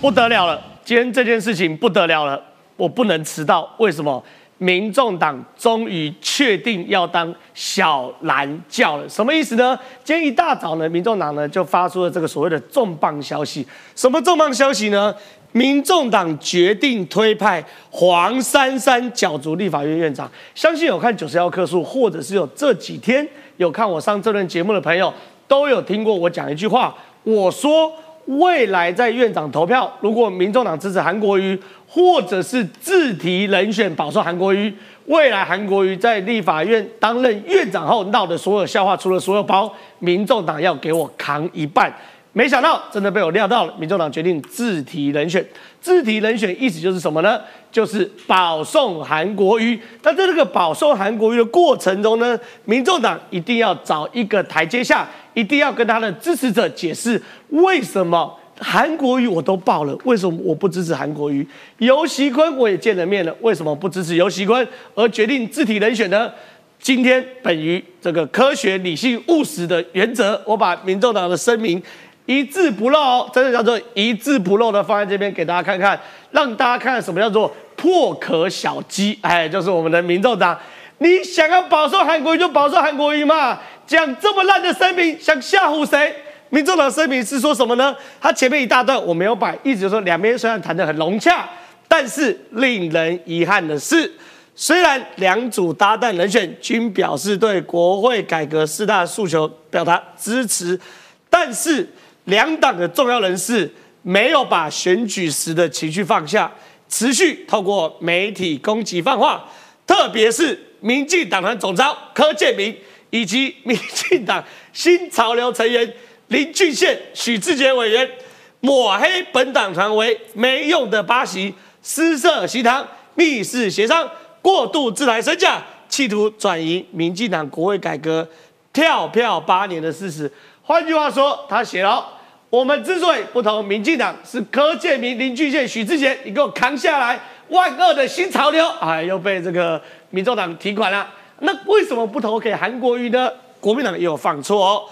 不得了了！今天这件事情不得了了，我不能迟到。为什么？民众党终于确定要当小蓝教了，什么意思呢？今天一大早呢，民众党呢就发出了这个所谓的重磅消息。什么重磅消息呢？民众党决定推派黄珊珊角逐立法院院长。相信有看九十幺棵树，或者是有这几天有看我上这轮节目的朋友，都有听过我讲一句话。我说。未来在院长投票，如果民众党支持韩国瑜，或者是自提人选保送韩国瑜，未来韩国瑜在立法院担任院长后闹的所有笑话，出了所有包，民众党要给我扛一半。没想到真的被我料到了，民众党决定自提人选。自提人选意思就是什么呢？就是保送韩国瑜。但在这个保送韩国瑜的过程中呢，民众党一定要找一个台阶下，一定要跟他的支持者解释为什么韩国瑜我都报了，为什么我不支持韩国瑜？尤锡坤我也见了面了，为什么不支持尤锡坤？而决定自提人选呢？今天本于这个科学、理性、务实的原则，我把民众党的声明。一字不漏哦，真的叫做一字不漏的放在这边给大家看看，让大家看看什么叫做破壳小鸡。哎，就是我们的民众党，你想要保送韩国瑜就保送韩国瑜嘛？讲这么烂的声明，想吓唬谁？民众党声明是说什么呢？他前面一大段我没有摆，意思就是说两边虽然谈得很融洽，但是令人遗憾的是，虽然两组搭档人选均表示对国会改革四大诉求表达支持，但是。两党的重要人士没有把选举时的情绪放下，持续透过媒体攻击放话，特别是民进党团总召柯建明以及民进党新潮流成员林俊宪、许志杰委员，抹黑本党团为没用的八席，私设席堂，密室协商，过度自抬身价，企图转移民进党国会改革跳票八年的事实。换句话说，他写了：我们之所以不投民进党，是柯建明、林俊宪、许志杰，你给我扛下来！万恶的新潮流，哎，又被这个民众党提款了。那为什么不投给韩国瑜呢？国民党也有犯错哦。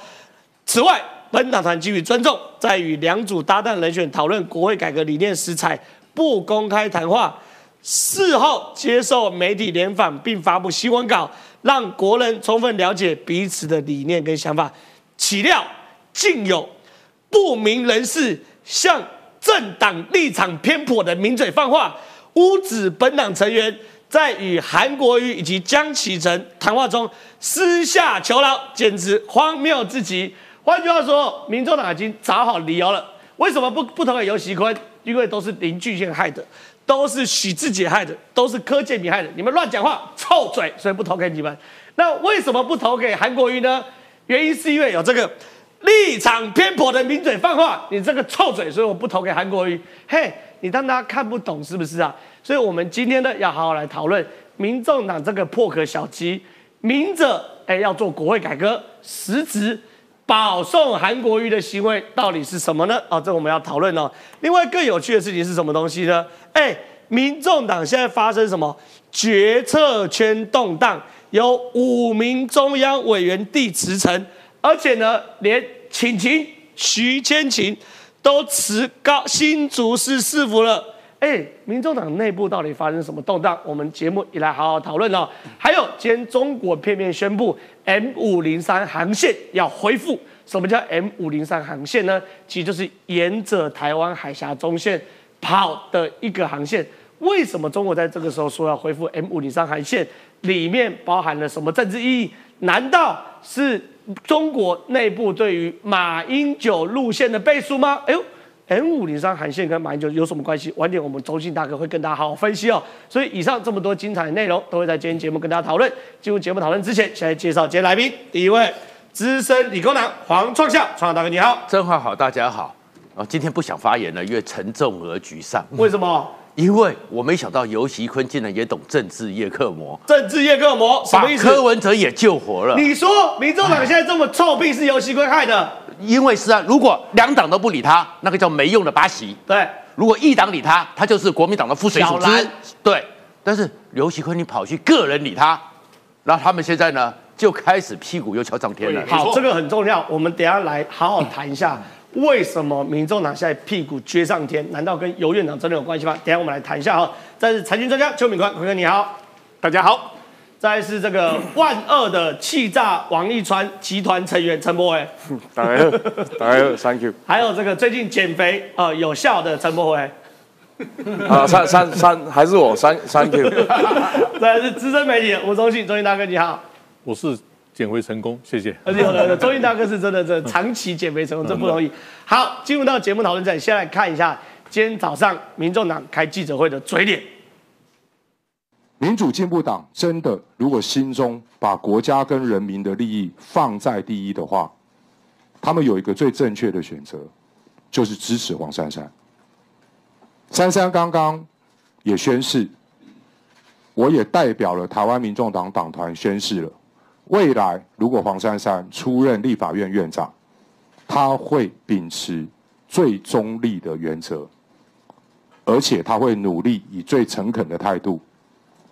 此外，本党团给予尊重，在与两组搭档人选讨论国会改革理念时，采不公开谈话，事后接受媒体联访并发布新闻稿，让国人充分了解彼此的理念跟想法。岂料竟有不明人士向政党立场偏颇的名嘴放话，污指本党成员在与韩国瑜以及江启臣谈话中私下求饶，简直荒谬至极。换句话说，民众党已经找好理由了，为什么不不投给尤喜坤？因为都是林俊宪害的，都是许志杰害的，都是柯建明害的，你们乱讲话，臭嘴，所以不投给你们。那为什么不投给韩国瑜呢？原因是因为有这个立场偏颇的名嘴放话，你这个臭嘴，所以我不投给韩国瑜。嘿，你当他看不懂是不是啊？所以我们今天呢要好好来讨论民众党这个破壳小鸡，明着哎要做国会改革，实质保送韩国瑜的行为到底是什么呢？哦，这我们要讨论哦。另外更有趣的事情是什么东西呢？哎，民众党现在发生什么决策圈动荡？有五名中央委员递辞呈，而且呢，连请秦、徐千晴都辞高新竹市市府了。哎，民众党内部到底发生什么动荡？我们节目也来好好讨论哦。还有，今天中国片面宣布 M 五零三航线要恢复。什么叫 M 五零三航线呢？其实就是沿着台湾海峡中线跑的一个航线。为什么中国在这个时候说要恢复 M 五零三航线？里面包含了什么政治意义？难道是中国内部对于马英九路线的背书吗？哎呦，N 五零三航线跟马英九有什么关系？晚点我们中信大哥会跟大家好好分析哦。所以以上这么多精彩的内容，都会在今天节目跟大家讨论。进入节目讨论之前，先来介绍今天来宾。第一位，资深理工男黄创校，创校大哥你好，真话好，大家好。哦，今天不想发言了，因为沉重而沮丧。为什么？因为我没想到尤习坤竟然也懂政治叶克膜，政治叶克膜什么意思？柯文哲也救活了。你说民众党现在这么臭屁是尤习坤害的？因为是啊，如果两党都不理他，那个叫没用的巴西。对，如果一党理他，他就是国民党的副水组织。对，但是尤习坤你跑去个人理他，然后他们现在呢就开始屁股又翘上天了。好，这个很重要，我们等下来好好谈一下。为什么民众党现在屁股撅上天？难道跟游院长真的有关系吗？等下我们来谈一下哈。再是财经专家邱敏宽，坤哥你好，大家好。再是这个万恶的气炸王一川集团成员陈柏伟，大家好，大家好，Thank you。还有这个最近减肥呃有效的陈柏伟，啊，三三三还是我三 Thank you。再是资深媒体吴宗信，宗信大哥你好，我是减肥成功，谢谢。而且有的宗信大哥是真的这长期减肥成功，这不容易。好，进入到节目讨论战，先来看一下今天早上民众党开记者会的嘴脸。民主进步党真的，如果心中把国家跟人民的利益放在第一的话，他们有一个最正确的选择，就是支持黄珊珊。珊珊刚刚也宣誓，我也代表了台湾民众党党团宣誓了，未来如果黄珊珊出任立法院院长，他会秉持最中立的原则，而且他会努力以最诚恳的态度。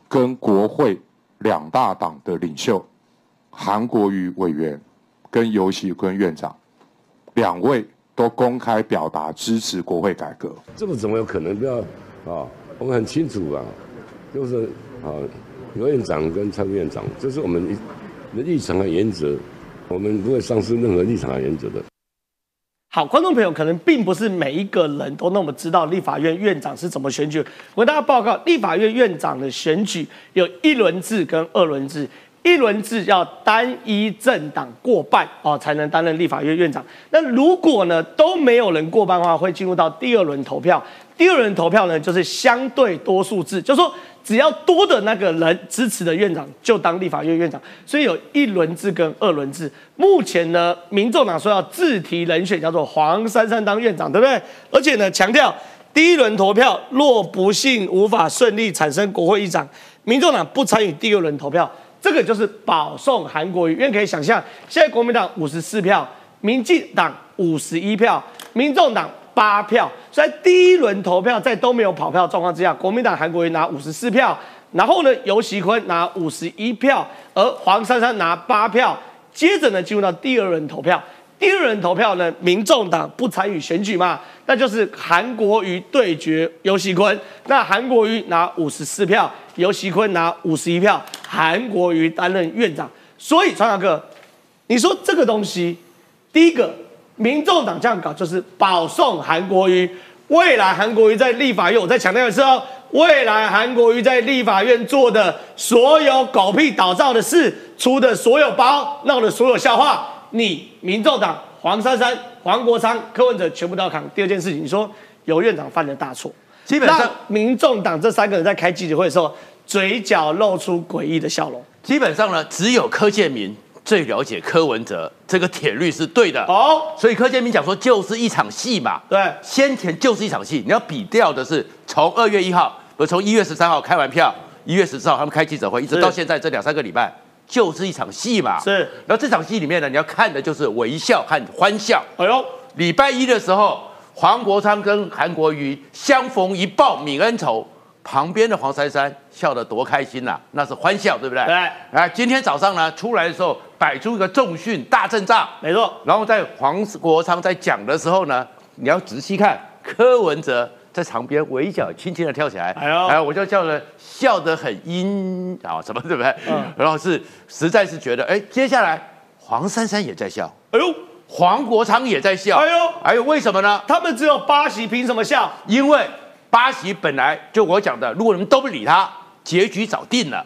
跟国会两大党的领袖韩国瑜委员跟尤喜坤院长两位都公开表达支持国会改革，这个怎么有可能？不要啊！我们很清楚啊，就是啊，刘院长跟蔡院长，这是我们一立场和原则，我们不会丧失任何立场和原则的。好，观众朋友可能并不是每一个人都那么知道立法院院长是怎么选举。我跟大家报告，立法院院长的选举有一轮制跟二轮制。一轮制要单一政党过半哦才能担任立法院院长。那如果呢都没有人过半的话，会进入到第二轮投票。第二轮投票呢就是相对多数制，就说。只要多的那个人支持的院长就当立法院院长，所以有一轮制跟二轮制。目前呢，民众党说要自提人选，叫做黄珊珊当院长，对不对？而且呢，强调第一轮投票若不幸无法顺利产生国会议长，民众党不参与第二轮投票，这个就是保送韩国瑜。因为可以想象，现在国民党五十四票，民进党五十一票，民众党。八票，在第一轮投票在都没有跑票状况之下，国民党韩国瑜拿五十四票，然后呢，尤喜坤拿五十一票，而黄珊珊拿八票，接着呢进入到第二轮投票。第二轮投票呢，民众党不参与选举嘛，那就是韩国瑜对决尤喜坤，那韩国瑜拿五十四票，尤喜坤拿五十一票，韩国瑜担任院长。所以川大哥，你说这个东西，第一个。民众党这样搞就是保送韩国瑜，未来韩国瑜在立法院，我再强调一次哦，未来韩国瑜在立法院做的所有狗屁倒灶的事，出的所有包，闹的所有笑话，你民众党黄珊珊、黄国昌、柯文哲全部都要扛。第二件事情，你说有院长犯了大错，基本上民众党这三个人在开记者会的时候，嘴角露出诡异的笑容。基本上呢，只有柯建明。最了解柯文哲这个铁律是对的。哦，所以柯建明讲说就是一场戏嘛，对，先前就是一场戏，你要比掉的是从二月一号，不从一月十三号开完票，一月十四号他们开记者会，一直到现在这两三个礼拜就是一场戏嘛，是，然后这场戏里面呢，你要看的就是微笑和欢笑。哎呦，礼拜一的时候，黄国昌跟韩国瑜相逢一报泯恩仇。旁边的黄珊珊笑得多开心呐，那是欢笑，对不对？对。啊，今天早上呢，出来的时候摆出一个重训大阵仗，没错。然后在黄国昌在讲的时候呢，你要仔细看，柯文哲在旁边围角轻轻的跳起来，哎呦，哎，我就笑得笑得很阴啊，什么对不对？嗯。然后是实在是觉得，哎，接下来黄珊珊也在笑，哎呦，黄国昌也在笑，哎呦，哎呦，为什么呢？他们只有八席，凭什么笑？因为。巴西本来就我讲的，如果你们都不理他，结局早定了，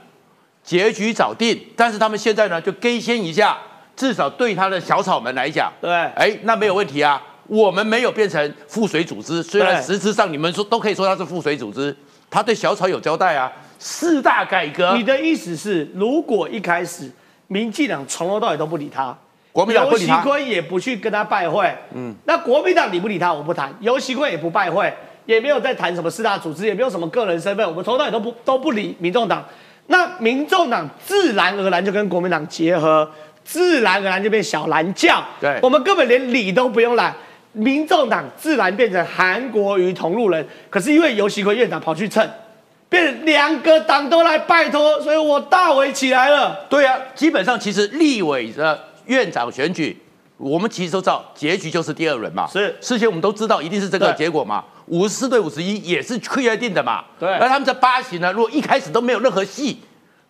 结局早定。但是他们现在呢，就更先一下，至少对他的小草们来讲，对，哎，那没有问题啊。我们没有变成附水组织，虽然实质上你们说都可以说他是附水组织，他对小草有交代啊。四大改革，你的意思是，如果一开始民进党从头到尾都不理他，国民党不理他，尤熙坤也不去跟他拜会，嗯，那国民党理不理他，我不谈，尤锡坤也不拜会。也没有在谈什么四大组织，也没有什么个人身份，我们从来都不都不理民众党。那民众党自然而然就跟国民党结合，自然而然就变小蓝教。对，我们根本连理都不用来，民众党自然变成韩国瑜同路人。可是因为尤喜坤院长跑去蹭，变两个党都来拜托，所以我大围起来了。对啊，基本上其实立委的院长选举。我们其实都知道结局就是第二轮嘛，是事先我们都知道一定是这个结果嘛，五十四对五十一也是确定的嘛，对。而他们在八席呢，如果一开始都没有任何戏，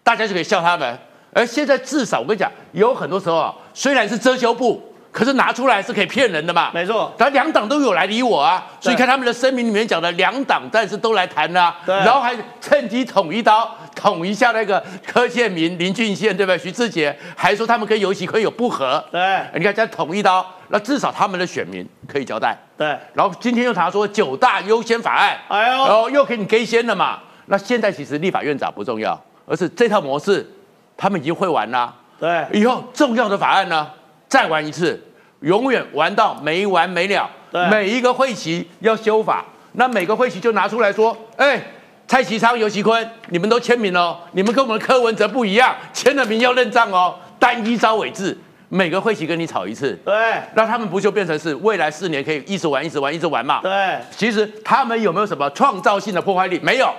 大家就可以笑他们，而现在至少我跟你讲，有很多时候啊，虽然是遮羞布。可是拿出来是可以骗人的嘛？没错，他两党都有来理我啊，所以看他们的声明里面讲的两党，但是都来谈啊，然后还趁机捅一刀，捅一下那个柯建明、林俊宪，对不对？徐志杰还说他们跟游戏坤有不和，对，你看这样捅一刀，那至少他们的选民可以交代，对。然后今天又查说九大优先法案，哎呦，然后又给你给先了嘛？那现在其实立法院长不重要，而是这套模式他们已经会玩了，对，以后重要的法案呢？再玩一次，永远玩到没完没了。每一个会期要修法，那每个会期就拿出来说：“哎，蔡其昌、尤其坤，你们都签名哦，你们跟我们柯文哲不一样，签了名要认账哦，单一招尾制，每个会期跟你吵一次。”对，那他们不就变成是未来四年可以一直玩、一直玩、一直玩嘛？对，其实他们有没有什么创造性的破坏力？没有，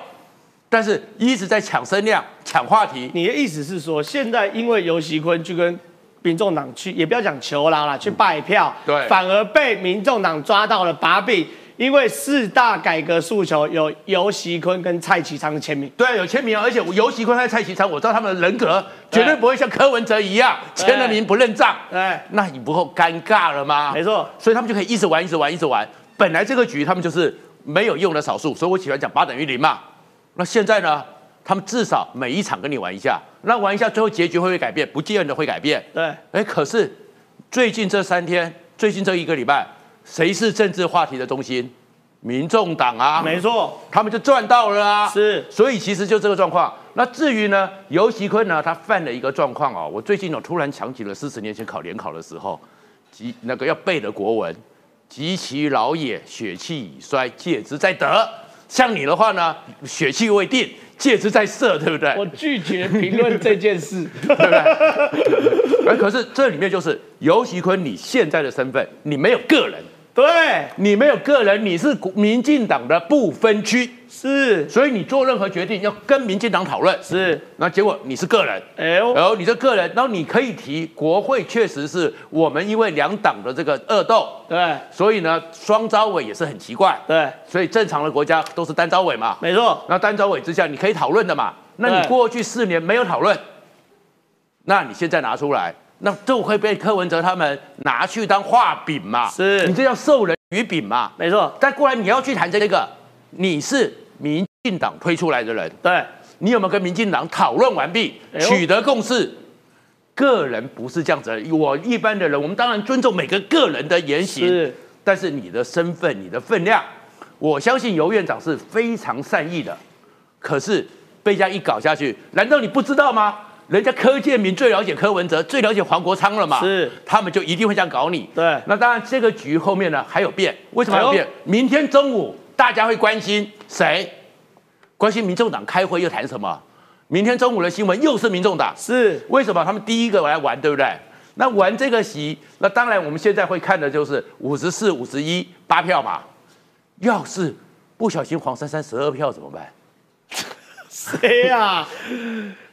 但是一直在抢声量、抢话题。你的意思是说，现在因为尤其坤去跟民众党去也不要讲求饶啦，去拜票，对，反而被民众党抓到了把柄，因为四大改革诉求有尤习坤跟蔡其昌的签名，对，有签名啊，而且尤习坤和蔡其昌，我知道他们的人格绝对不会像柯文哲一样签了名不认账，哎，那你不够尴尬了吗？没错，所以他们就可以一直玩，一直玩，一直玩。本来这个局他们就是没有用的少数，所以我喜欢讲八等于零嘛。那现在呢？他们至少每一场跟你玩一下，那玩一下，最后结局会不会改变？不见得会改变。对，哎，可是最近这三天，最近这一个礼拜，谁是政治话题的中心？民众党啊，没错，他们就赚到了啊。是，所以其实就这个状况。那至于呢，尤其坤呢，他犯了一个状况哦。我最近呢，突然想起了四十年前考联考的时候，及那个要背的国文：“及其老也，血气已衰，戒之在得。”像你的话呢，血气未定。戒指在射，对不对？我拒绝评论这件事，对不对？而可是这里面就是尤其坤，你现在的身份，你没有个人，对。你没有个人，你是民进党的不分区。是，所以你做任何决定要跟民进党讨论，是，那结果你是个人，哎呦，然后你这个人，然后你可以提国会确实是我们因为两党的这个恶斗，对，所以呢双招委也是很奇怪，对，所以正常的国家都是单招委嘛，没错，那单招委之下你可以讨论的嘛，那你过去四年没有讨论，那你现在拿出来，那就会被柯文哲他们拿去当画饼嘛，是。你这叫授人以柄嘛，没错，但过来你要去谈这个，你是。民进党推出来的人，对。你有没有跟民进党讨论完毕，取得共识？个人不是这样子，我一般的人，我们当然尊重每个个人的言行，但是你的身份、你的分量，我相信尤院长是非常善意的。可是被这样一搞下去，难道你不知道吗？人家柯建明最了解柯文哲，最了解黄国昌了嘛？是，他们就一定会这样搞你。对，那当然这个局后面呢还有变，为什么还有变？明天中午。大家会关心谁？关心民众党开会又谈什么？明天中午的新闻又是民众党，是为什么？他们第一个来玩，对不对？那玩这个席，那当然我们现在会看的就是五十四、五十一八票嘛。要是不小心黄珊珊十二票怎么办？谁呀？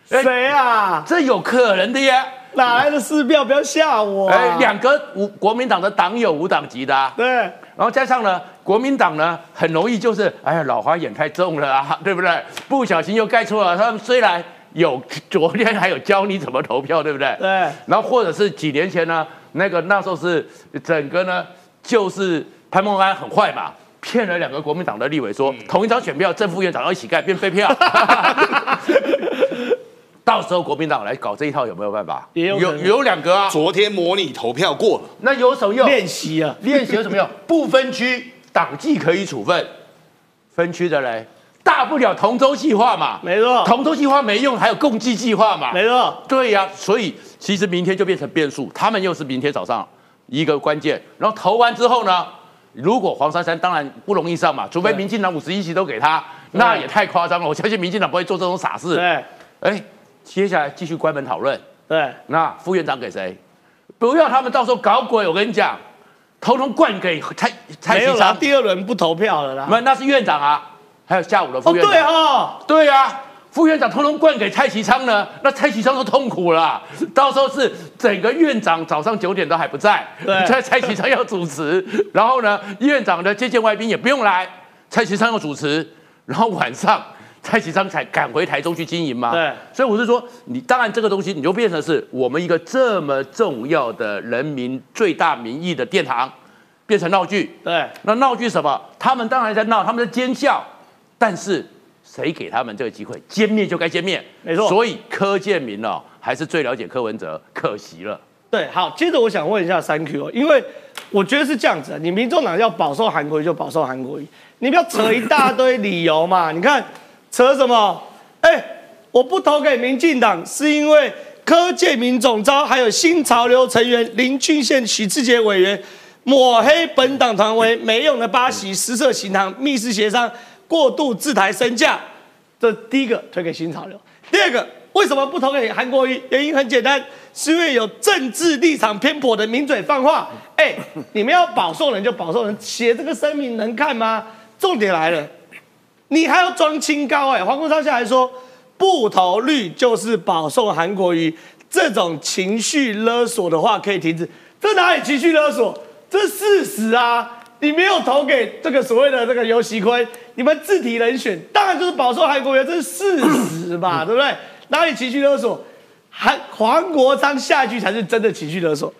谁呀？这有可能的呀。哪来的四票？不要吓我！哎，两个无国民党的党友无党籍的，对，然后加上呢，国民党呢很容易就是，哎呀，老花眼太重了啊，对不对？不小心又盖错了。他们虽然有昨天还有教你怎么投票，对不对？对。然后或者是几年前呢，那个那时候是整个呢，就是潘孟安很坏嘛，骗了两个国民党的立委说，同一张选票正副院长要一起盖变废票。到时候国民党来搞这一套有没有办法？有有两个啊。昨天模拟投票过了，那有什么用？练习啊，练习有什么用？不分区党纪可以处分，分区的嘞，大不了同舟计划嘛。没错，同舟计划没用，还有共济计划嘛。没错，对呀。所以其实明天就变成变数，他们又是明天早上一个关键。然后投完之后呢，如果黄珊珊当然不容易上嘛，除非民进党五十一席都给他，那也太夸张了。我相信民进党不会做这种傻事。对，哎。接下来继续关门讨论。对，那副院长给谁？不要他们到时候搞鬼！我跟你讲，统统灌给蔡蔡其昌。第二轮不投票了啦。没，那是院长啊。还有下午的副院长。哦，对啊。对啊，副院长通通灌给蔡其昌呢，那蔡其昌都痛苦了。到时候是整个院长早上九点都还不在，蔡蔡其昌要主持，然后呢，院长的接见外宾也不用来，蔡其昌要主持，然后晚上蔡其昌才赶回台中去经营嘛。对，所以我是说，你当然这个东西你就变成是我们一个这么重要的人民最大民意的殿堂，变成闹剧。对，那闹剧什么？他们当然在闹，他们在奸笑，但是。谁给他们这个机会？歼灭就该歼灭，没错。所以柯建明哦，还是最了解柯文哲，可惜了。对，好，接着我想问一下三 Q 哦，因为我觉得是这样子，你民众党要保送韩国瑜就保送韩国瑜，你不要扯一大堆理由嘛。你看扯什么？哎，我不投给民进党是因为柯建明总召，还有新潮流成员林俊宪、许志杰委员抹黑本党团为没用的八席失色行堂，密室协商。过度自抬身价，这第一个推给新潮流。第二个，为什么不投给韩国瑜？原因很简单，是因为有政治立场偏颇的名嘴放话。哎，你们要保送人就保送人，写这个声明能看吗？重点来了，你还要装清高？哎，黄国昌下来说不投绿就是保送韩国瑜，这种情绪勒索的话可以停止。这哪里情绪勒索？这事实啊！你没有投给这个所谓的这个游锡坤，你们自提人选，当然就是保送韩国瑜，这是事实嘛，对不对？哪里情绪勒索？韩黄国昌下一句才是真的情绪勒索。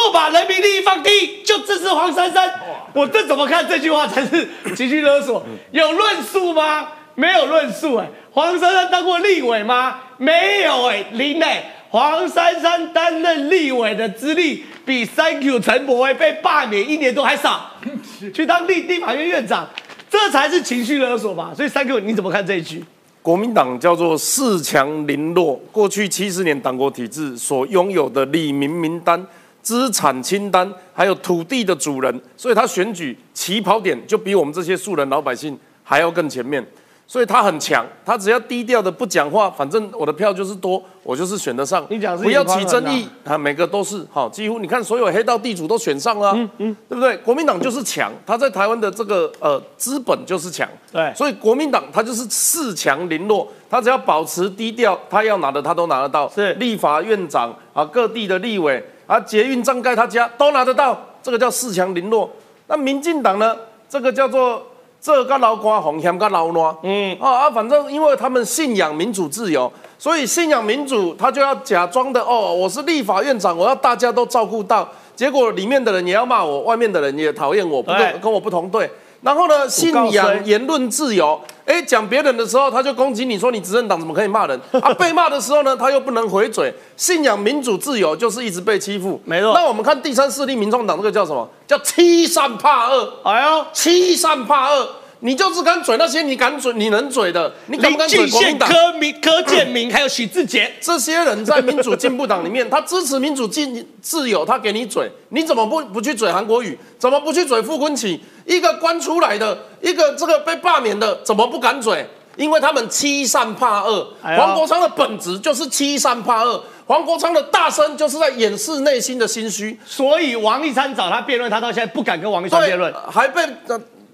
若把人民利益放低，就支持黄珊珊。我这怎么看这句话才是 情绪勒索？有论述吗？没有论述哎。黄珊珊当过立委吗？没有哎，零哎。黄珊珊担任立委的资历比 Thank you 陈柏威被罢免一年多还少，去当立立法院院长，这才是情绪勒索吧？所以 Thank you 你怎么看这一句？国民党叫做恃强凌弱，过去七十年党国体制所拥有的李民名单、资产清单，还有土地的主人，所以他选举起跑点就比我们这些素人老百姓还要更前面。所以他很强，他只要低调的不讲话，反正我的票就是多，我就是选得上。你讲不要起争议啊，每个都是好，几乎你看所有黑道地主都选上了，嗯嗯，对不对？国民党就是强，他在台湾的这个呃资本就是强，对，所以国民党他就是恃强凌弱，他只要保持低调，他要拿的他都拿得到，是。立法院长啊，各地的立委啊，捷运站盖他家都拿得到，这个叫恃强凌弱。那民进党呢，这个叫做。这个老瓜红香个老乱，嗯啊啊，反正因为他们信仰民主自由，所以信仰民主，他就要假装的哦，我是立法院长，我要大家都照顾到，结果里面的人也要骂我，外面的人也讨厌我，不跟跟我不同队。然后呢，信仰言论自由，哎，讲别人的时候他就攻击你说你执政党怎么可以骂人 啊？被骂的时候呢，他又不能回嘴。信仰民主自由就是一直被欺负，没错。那我们看第三势力民众党这个叫什么？叫欺善怕恶。哎呦，欺善怕恶。你就是敢嘴那些你敢嘴你能嘴的，你敢不敢嘴国民党？柯明、柯建明 还有许志杰这些人在民主进步党里面，他支持民主进自由，他给你嘴，你怎么不不去嘴韩国瑜？怎么不去嘴傅昆萁？一个关出来的，一个这个被罢免的，怎么不敢嘴？因为他们欺善怕恶。黄国昌的本质就是欺善怕恶，黄国昌的大声就是在掩饰内心的心虚。所以王立山找他辩论，他到现在不敢跟王立山辩论，还被。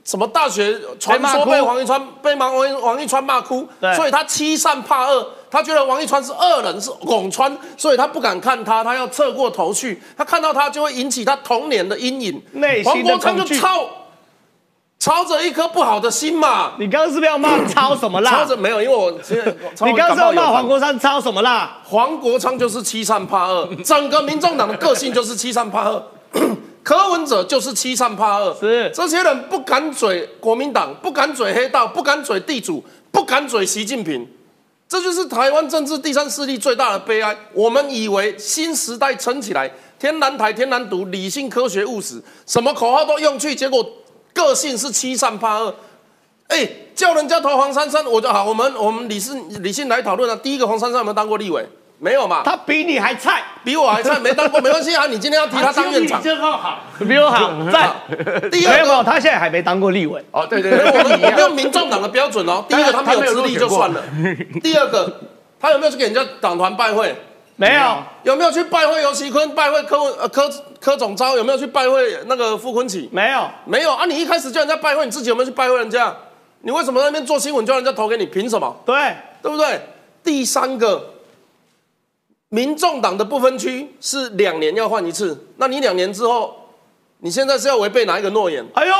什么大学传说被王一川被王王王一川骂哭，所以他欺善怕恶，他觉得王一川是恶人是拱川，所以他不敢看他，他要侧过头去，他看到他就会引起他童年的阴影。黄国昌就操操着一颗不好的心嘛。你刚刚是不是要骂操什么啦？操着没有，因为我 你刚刚是要骂黄国昌操什么啦？黄国昌就是欺善怕恶，整个民众党的个性就是欺善怕恶。柯文哲就是欺善怕恶，是这些人不敢嘴国民党，不敢嘴黑道，不敢嘴地主，不敢嘴习近平，这就是台湾政治第三势力最大的悲哀。我们以为新时代撑起来，天南台、天南独，理性、科学、务实，什么口号都用去，结果个性是欺善怕恶。哎，叫人家投黄珊珊，我就好，我们我们理性理性来讨论啊。第一个黄珊珊有没有当过立委？没有嘛？他比你还菜，比我还菜，没当过 没关系啊。你今天要提他当院长，比你好，比我好，在。第二个，他现在还没当过立委。哦，对对对，我们我们用民众党的标准哦。第一个，他没有资历就算了。第二个，他有没有去给人家党团拜会？没有。有没有去拜会尤其坤？拜会柯呃柯柯总召？有没有去拜会那个傅昆萁？没有，没有啊！你一开始叫人家拜会，你自己有没有去拜会人家？你为什么那边做新闻叫人家投给你？凭什么？对。对不对？第三个，民众党的不分区是两年要换一次，那你两年之后，你现在是要违背哪一个诺言？哎呦，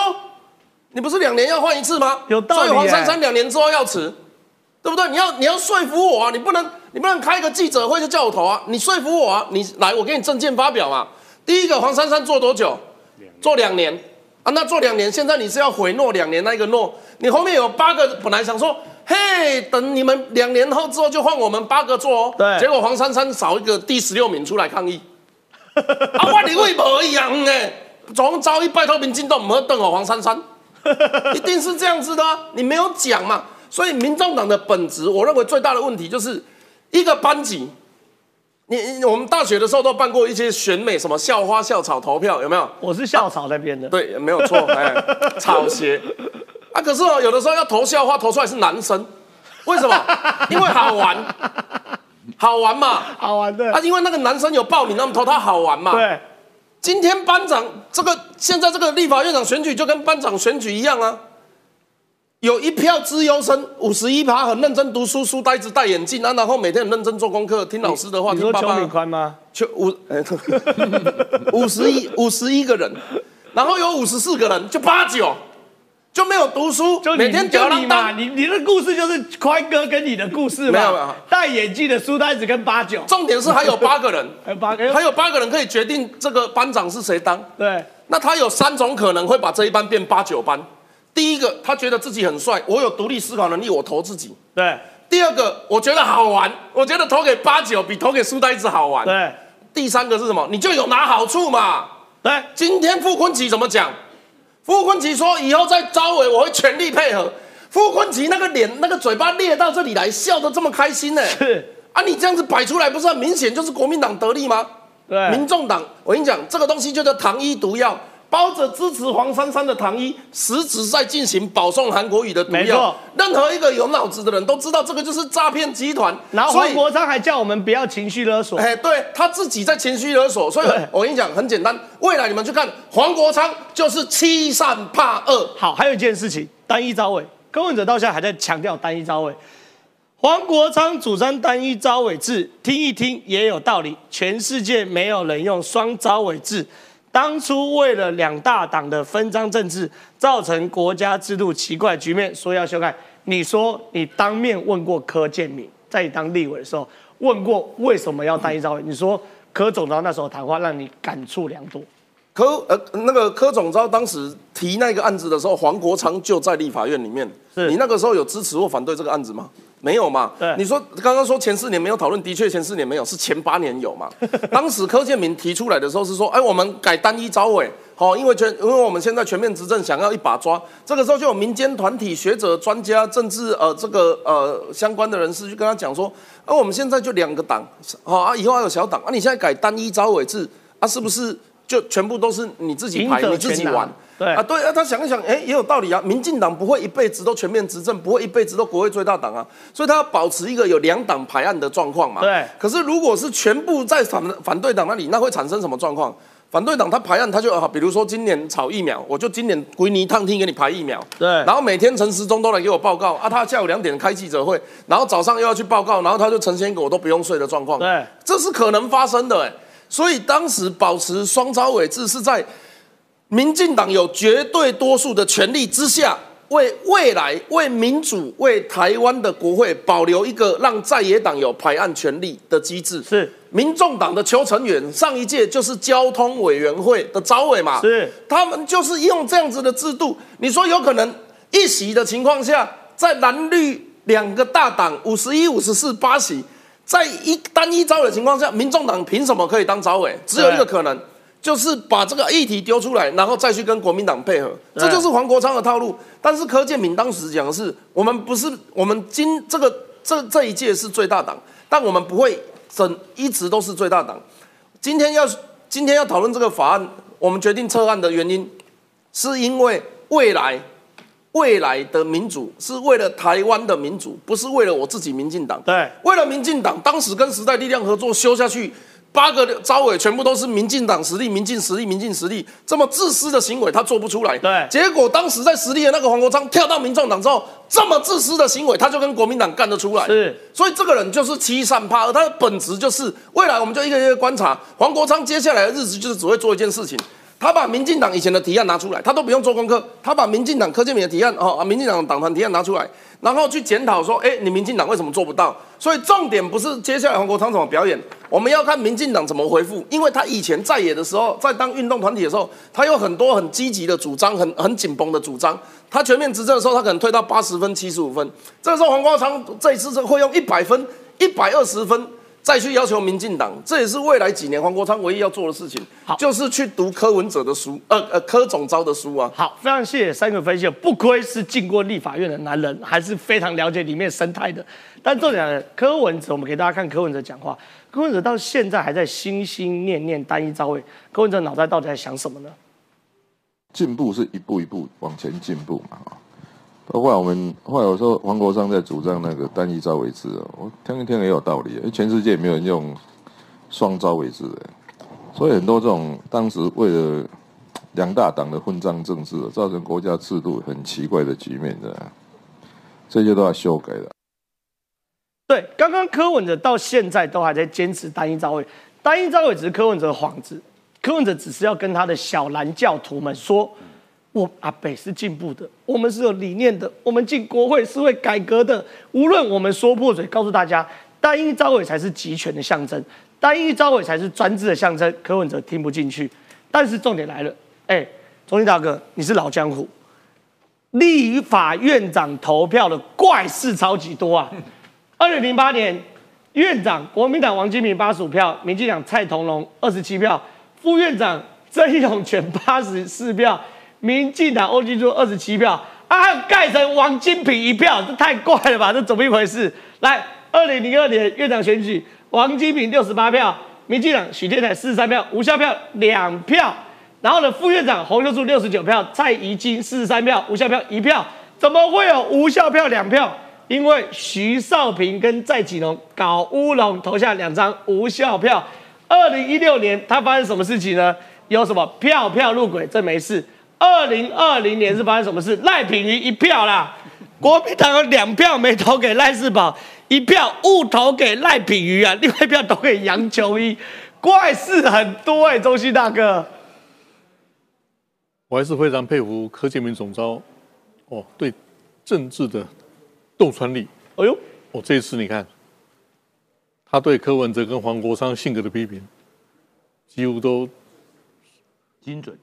你不是两年要换一次吗？有道理。所以黄珊珊两年之后要辞，对不对？你要你要说服我啊，你不能你不能开个记者会就叫我投啊，你说服我啊，你来我给你证件发表嘛。第一个黄珊珊做多久？做两年啊，那做两年，现在你是要回诺两年那个诺，你后面有八个，本来想说。嘿，等你们两年后之后就换我们八个做哦。对，结果黄珊珊少一个第十六名出来抗议。啊，我你为何一样哎，总招一拜托民进党唔好瞪哦，黄珊珊，一定是这样子的，你没有讲嘛。所以民众党的本质，我认为最大的问题就是一个班级。你我们大学的时候都办过一些选美，什么校花校草投票，有没有？我是校草那边的。对，没有错，哎，草鞋。啊，可是哦，有的时候要投校花，投出来是男生，为什么？因为好玩，好玩嘛，好玩的。啊，因为那个男生有报名，那么投他好玩嘛。对。今天班长这个现在这个立法院长选举就跟班长选举一样啊，有一票资优生，五十一趴很认真读书，书呆子戴眼镜啊，然后每天很认真做功课，听老师的话。你说邱敏宽吗？邱五，五十一五十一个人，然后有五十四个人，就八九。就没有读书，就每天屌你嘛！你你的故事就是宽哥跟你的故事嘛？没有没有，戴眼镜的书呆子跟八九。重点是还有八个人，还 有八个，还有八个人可以决定这个班长是谁当。对，那他有三种可能会把这一班变八九班。第一个，他觉得自己很帅，我有独立思考能力，我投自己。对。第二个，我觉得好玩，我觉得投给八九比投给书呆子好玩。对。第三个是什么？你就有拿好处嘛？对。今天傅昆萁怎么讲？傅昆萁说：“以后在招委，我会全力配合。”傅昆萁那个脸、那个嘴巴裂到这里来，笑得这么开心呢？是啊，你这样子摆出来，不是很明显就是国民党得利吗？对，民众党，我跟你讲，这个东西就叫糖衣毒药。包着支持黄珊珊的糖衣，实质在进行保送韩国瑜的毒药。没错，任何一个有脑子的人都知道，这个就是诈骗集团。然后黄国昌还叫我们不要情绪勒索。哎，对他自己在情绪勒索。所以我跟你讲，很简单，未来你们去看黄国昌就是欺善怕恶。好，还有一件事情，单一招委，柯文哲到现在还在强调单一招委。黄国昌主张单一招委制，听一听也有道理。全世界没有人用双招委制。当初为了两大党的分赃政治，造成国家制度奇怪局面，说要修改。你说你当面问过柯建明，在你当立委的时候问过为什么要单一招委？你说柯总召那时候谈话让你感触良多。柯呃那个柯总召当时提那个案子的时候，黄国昌就在立法院里面。是你那个时候有支持或反对这个案子吗？没有嘛？对，你说刚刚说前四年没有讨论，的确前四年没有，是前八年有嘛？当时柯建明提出来的时候是说，哎，我们改单一招委，好，因为全因为我们现在全面执政，想要一把抓。这个时候就有民间团体、学者、专家、政治呃这个呃相关的人士去跟他讲说，啊，我们现在就两个党，好啊，以后还有小党啊，你现在改单一招委制啊，是不是就全部都是你自己排你自己玩？对啊，对啊，他想一想，哎，也有道理啊。民进党不会一辈子都全面执政，不会一辈子都国会最大党啊，所以他要保持一个有两党排案的状况嘛。对。可是如果是全部在反反对党那里，那会产生什么状况？反对党他排案，他就啊，比如说今年炒疫苗，我就今年归你烫听给你排疫苗。对。然后每天陈时中都来给我报告啊，他下午两点开记者会，然后早上又要去报告，然后他就呈现一个我都不用睡的状况。对。这是可能发生的哎，所以当时保持双招委制是在。民进党有绝对多数的权利之下，为未来、为民主、为台湾的国会保留一个让在野党有排案权利的机制。是民众党的邱成远上一届就是交通委员会的招委嘛？是他们就是用这样子的制度。你说有可能一席的情况下，在蓝绿两个大党五十一、五十四、八席，在一单一招委的情况下，民众党凭什么可以当招委？只有一个可能。就是把这个议题丢出来，然后再去跟国民党配合，这就是黄国昌的套路。但是柯建明当时讲的是，我们不是我们今这个这这一届是最大党，但我们不会整一直都是最大党。今天要今天要讨论这个法案，我们决定撤案的原因，是因为未来未来的民主是为了台湾的民主，不是为了我自己民进党。对，为了民进党，当时跟时代力量合作修下去。八个招委全部都是民进党实力，民进实力，民进实力，这么自私的行为他做不出来。对，结果当时在实力的那个黄国昌跳到民众党之后，这么自私的行为，他就跟国民党干得出来。是，所以这个人就是欺善怕恶，他的本质就是未来我们就一个一个观察黄国昌接下来的日子，就是只会做一件事情。他把民进党以前的提案拿出来，他都不用做功课，他把民进党柯建铭的提案哦，民进党党团提案拿出来，然后去检讨说，哎，你民进党为什么做不到？所以重点不是接下来黄国昌怎么表演，我们要看民进党怎么回复，因为他以前在野的时候，在当运动团体的时候，他有很多很积极的主张，很很紧绷的主张。他全面执政的时候，他可能推到八十分、七十五分，这个时候黄国昌这一次是会用一百分、一百二十分。再去要求民进党，这也是未来几年黄国昌唯一要做的事情，好，就是去读柯文哲的书，呃呃，柯总招的书啊。好，非常谢谢三个分析，不愧是进过立法院的男人，还是非常了解里面生态的。但重点，柯文哲，我们给大家看柯文哲讲话，柯文哲到现在还在心心念念单一招位，柯文哲脑袋到底在想什么呢？进步是一步一步往前进步嘛。后来我们后来我说黄国昌在主张那个单一招为制哦，我听一听也有道理，因为全世界也没有人用双招为制的，所以很多这种当时为了两大党的混账政治，造成国家制度很奇怪的局面的，这些都要修改的。对，刚刚柯文哲到现在都还在坚持单一招位，单一招位只是柯文哲的幌子，柯文哲只是要跟他的小蓝教徒们说。我阿北是进步的，我们是有理念的，我们进国会是会改革的。无论我们说破嘴，告诉大家，单一招委才是集权的象征，单一招委才是专制的象征。柯文哲听不进去，但是重点来了，哎，中信大哥，你是老江湖，立法院长投票的怪事超级多啊！二零零八年，院长国民党王金平八十五票，民进党蔡同龙二十七票，副院长曾永权八十四票。民进党欧金珠二十七票，啊，盖成王金平一票，这太怪了吧？这怎么一回事？来，二零零二年院长选举，王金平六十八票，民进党许天才四十三票，无效票两票。然后呢，副院长洪秀柱六十九票，蔡宜金四十三票，无效票一票。怎么会有无效票两票？因为徐少平跟蔡启龙搞乌龙，投下两张无效票。二零一六年他发生什么事情呢？有什么票票入轨？这没事。二零二零年是发生什么事？赖品妤一票啦，国民党有两票没投给赖世宝，一票误投给赖品妤啊，另外一票投给杨琼一，怪事很多哎，中西大哥，我还是非常佩服柯建明总招，哦，对政治的洞穿力，哎呦，我这一次你看，他对柯文哲跟黄国昌性格的批评，几乎都精准，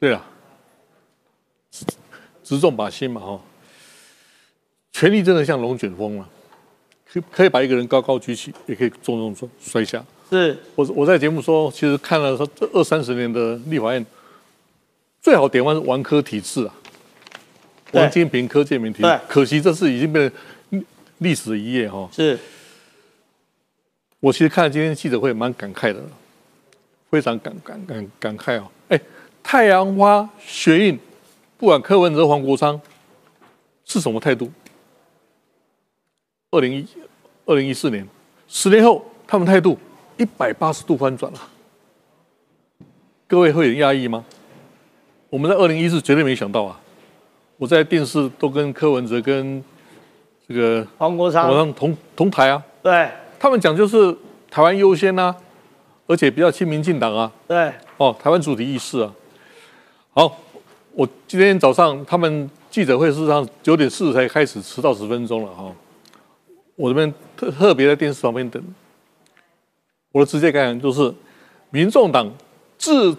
对啊。直中靶心嘛，哈！权力真的像龙卷风嘛，可可以把一个人高高举起，也可以重重摔摔下。是，我我在节目说，其实看了这二三十年的立法院，最好典范是王科体制啊，王金平、柯建明体制。可惜这次已经变成历史的一页哈。是，我其实看了今天记者会，蛮感慨的，非常感感感感慨哦！哎，太阳花学运。不管柯文哲、黄国昌是什么态度，二零一二零一四年，十年后，他们态度一百八十度翻转了。各位会很压抑吗？我们在二零一四绝对没想到啊！我在电视都跟柯文哲跟这个黄国昌同同台啊。对，他们讲就是台湾优先啊，而且比较亲民进党啊。对，哦，台湾主题意识啊。好。我今天早上他们记者会事实上九点四十才开始，迟到十分钟了哈。我这边特特别在电视旁边等。我的直接感想就是，民众党自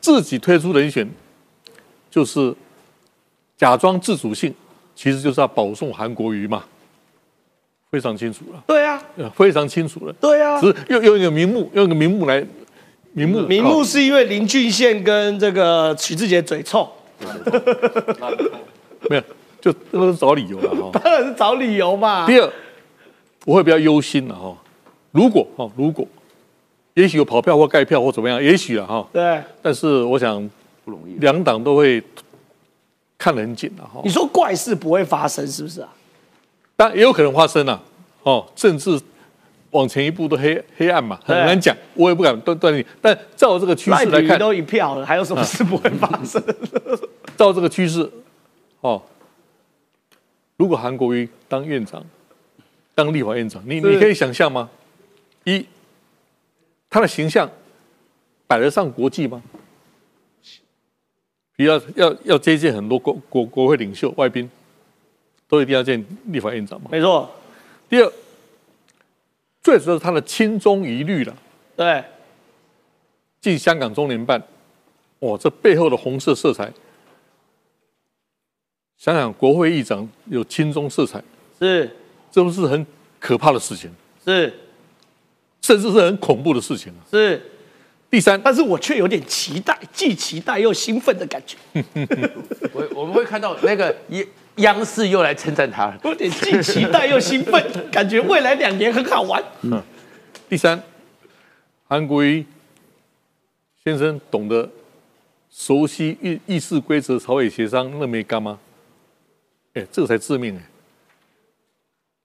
自己推出人选，就是假装自主性，其实就是要保送韩国瑜嘛，非常清楚了。对啊，非常清楚了。对啊，只是用用一个名目，用一个名目来名目。名目是因为林俊宪跟这个许志杰嘴臭。没有，就都是找理由了哈。当然是找理由嘛。第二，我会比较忧心了哈。如果哈，如果也许有跑票或盖票或怎么样，也许了哈。对。但是我想不容易，两党都会看得很紧了哈。你说怪事不会发生是不是啊？但也有可能发生啊。哦，政治往前一步都黑黑暗嘛，很难讲，我也不敢断断定。但照这个趋势来看，都一票了，还有什么事不会发生？照这个趋势，哦，如果韩国瑜当院长，当立法院长，你你可以想象吗？一，他的形象摆得上国际吗？比要要要接见很多国国国会领袖、外宾，都一定要见立法院长吗？没错。第二。最主要是他的亲中疑虑了，对，进香港中联办，哇，这背后的红色色彩，想想国会议长有亲中色彩，是，这不是很可怕的事情？是，甚至是很恐怖的事情啊！是，第三，但是我却有点期待，既期待又兴奋的感觉。我我们会看到那个一。央视又来称赞他，有点既期待又兴奋，感觉未来两年很好玩。嗯，第三，韩国瑜先生懂得熟悉议议事规则、朝野协商，那没干吗？哎，这个才致命哎！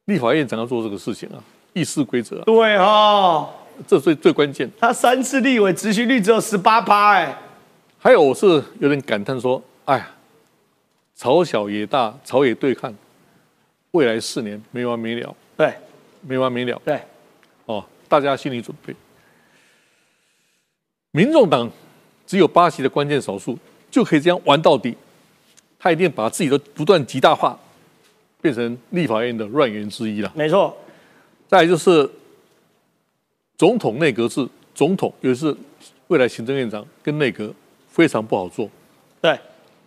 立法院长要做这个事情啊，议事规则。对哦，这最最关键。他三次立委执行率只有十八趴哎。还有，我是有点感叹说，哎呀。朝小野大，朝野对抗，未来四年没完没了。对，没完没了。对，哦，大家心理准备。民众党只有八席的关键少数，就可以这样玩到底。他一定把自己的不断极大化，变成立法院的乱源之一了。没错。再就是总统内阁制，总统也是未来行政院长跟内阁非常不好做。对，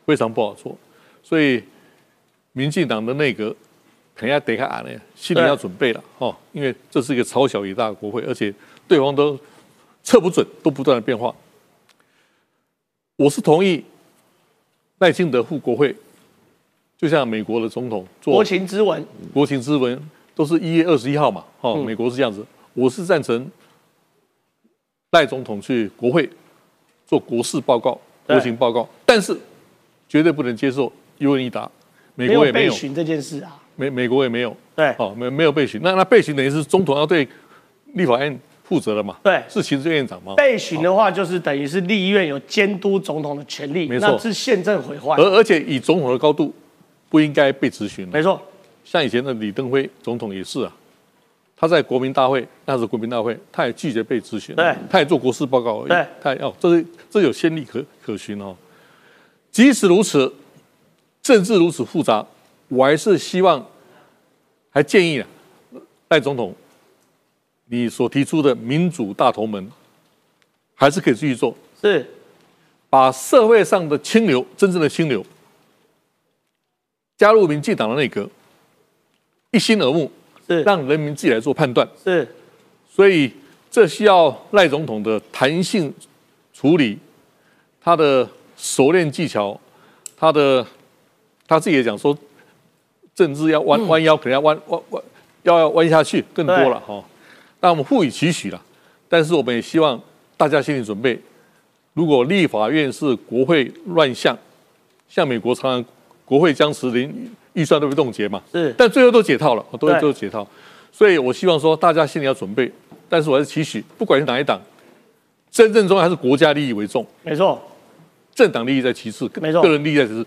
非常不好做。所以，民进党的内阁肯定要得看呢，心里要准备了哦，因为这是一个超小一大的国会，而且对方都测不准，都不断的变化。我是同意赖清德赴国会，就像美国的总统做国情咨文，国情咨文都是一月二十一号嘛，哦，美国是这样子，我是赞成赖总统去国会做国事报告、国情报告，但是绝对不能接受。一问一答，美国也没有被询这件事啊，美美国也没有，对，哦，没没有被询，那那被询等于是总统要对立法院负责了嘛？对，是行政院长吗？被询的话，就是等于是立院有监督总统的权利，没错，是宪政毁坏。而而且以总统的高度，不应该被质询。没错，像以前的李登辉总统也是啊，他在国民大会，那是国民大会，他也拒绝被质询，对，他也做国事报告而已，对，他要这是这有先例可可循哦。即使如此。政治如此复杂，我还是希望，还建议啊，赖总统，你所提出的民主大同门，还是可以继续做。是，把社会上的清流，真正的清流，加入民进党的内阁，一心耳目，是让人民自己来做判断。是，所以这需要赖总统的弹性处理，他的熟练技巧，他的。他自己也讲说，政治要弯弯腰，可能要弯弯弯，要要弯下去更多了哈。那我们互以期许了，但是我们也希望大家心理准备，如果立法院是国会乱象，像美国常常国会僵持，连预算都被冻结嘛。是，但最后都解套了，都都解套。所以我希望说大家心里要准备，但是我还是期许，不管是哪一党，真正重要还是国家利益为重。没错，政党利益在其次，没错，个人利益在其次。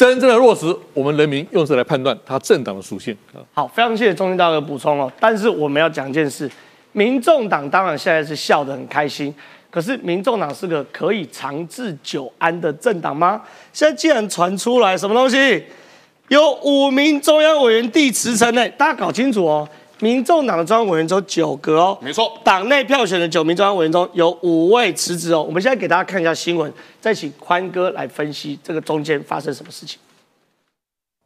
真正的落实，我们人民用这来判断他政党的属性啊。好，非常谢谢中心大哥补充哦。但是我们要讲一件事，民众党当然现在是笑得很开心，可是民众党是个可以长治久安的政党吗？现在既然传出来什么东西，有五名中央委员递辞呈呢？大家搞清楚哦。民众党的中央委员中九个哦，没错，党内票选的九名中央委员中有五位辞职哦。我们现在给大家看一下新闻，再请宽哥来分析这个中间发生什么事情。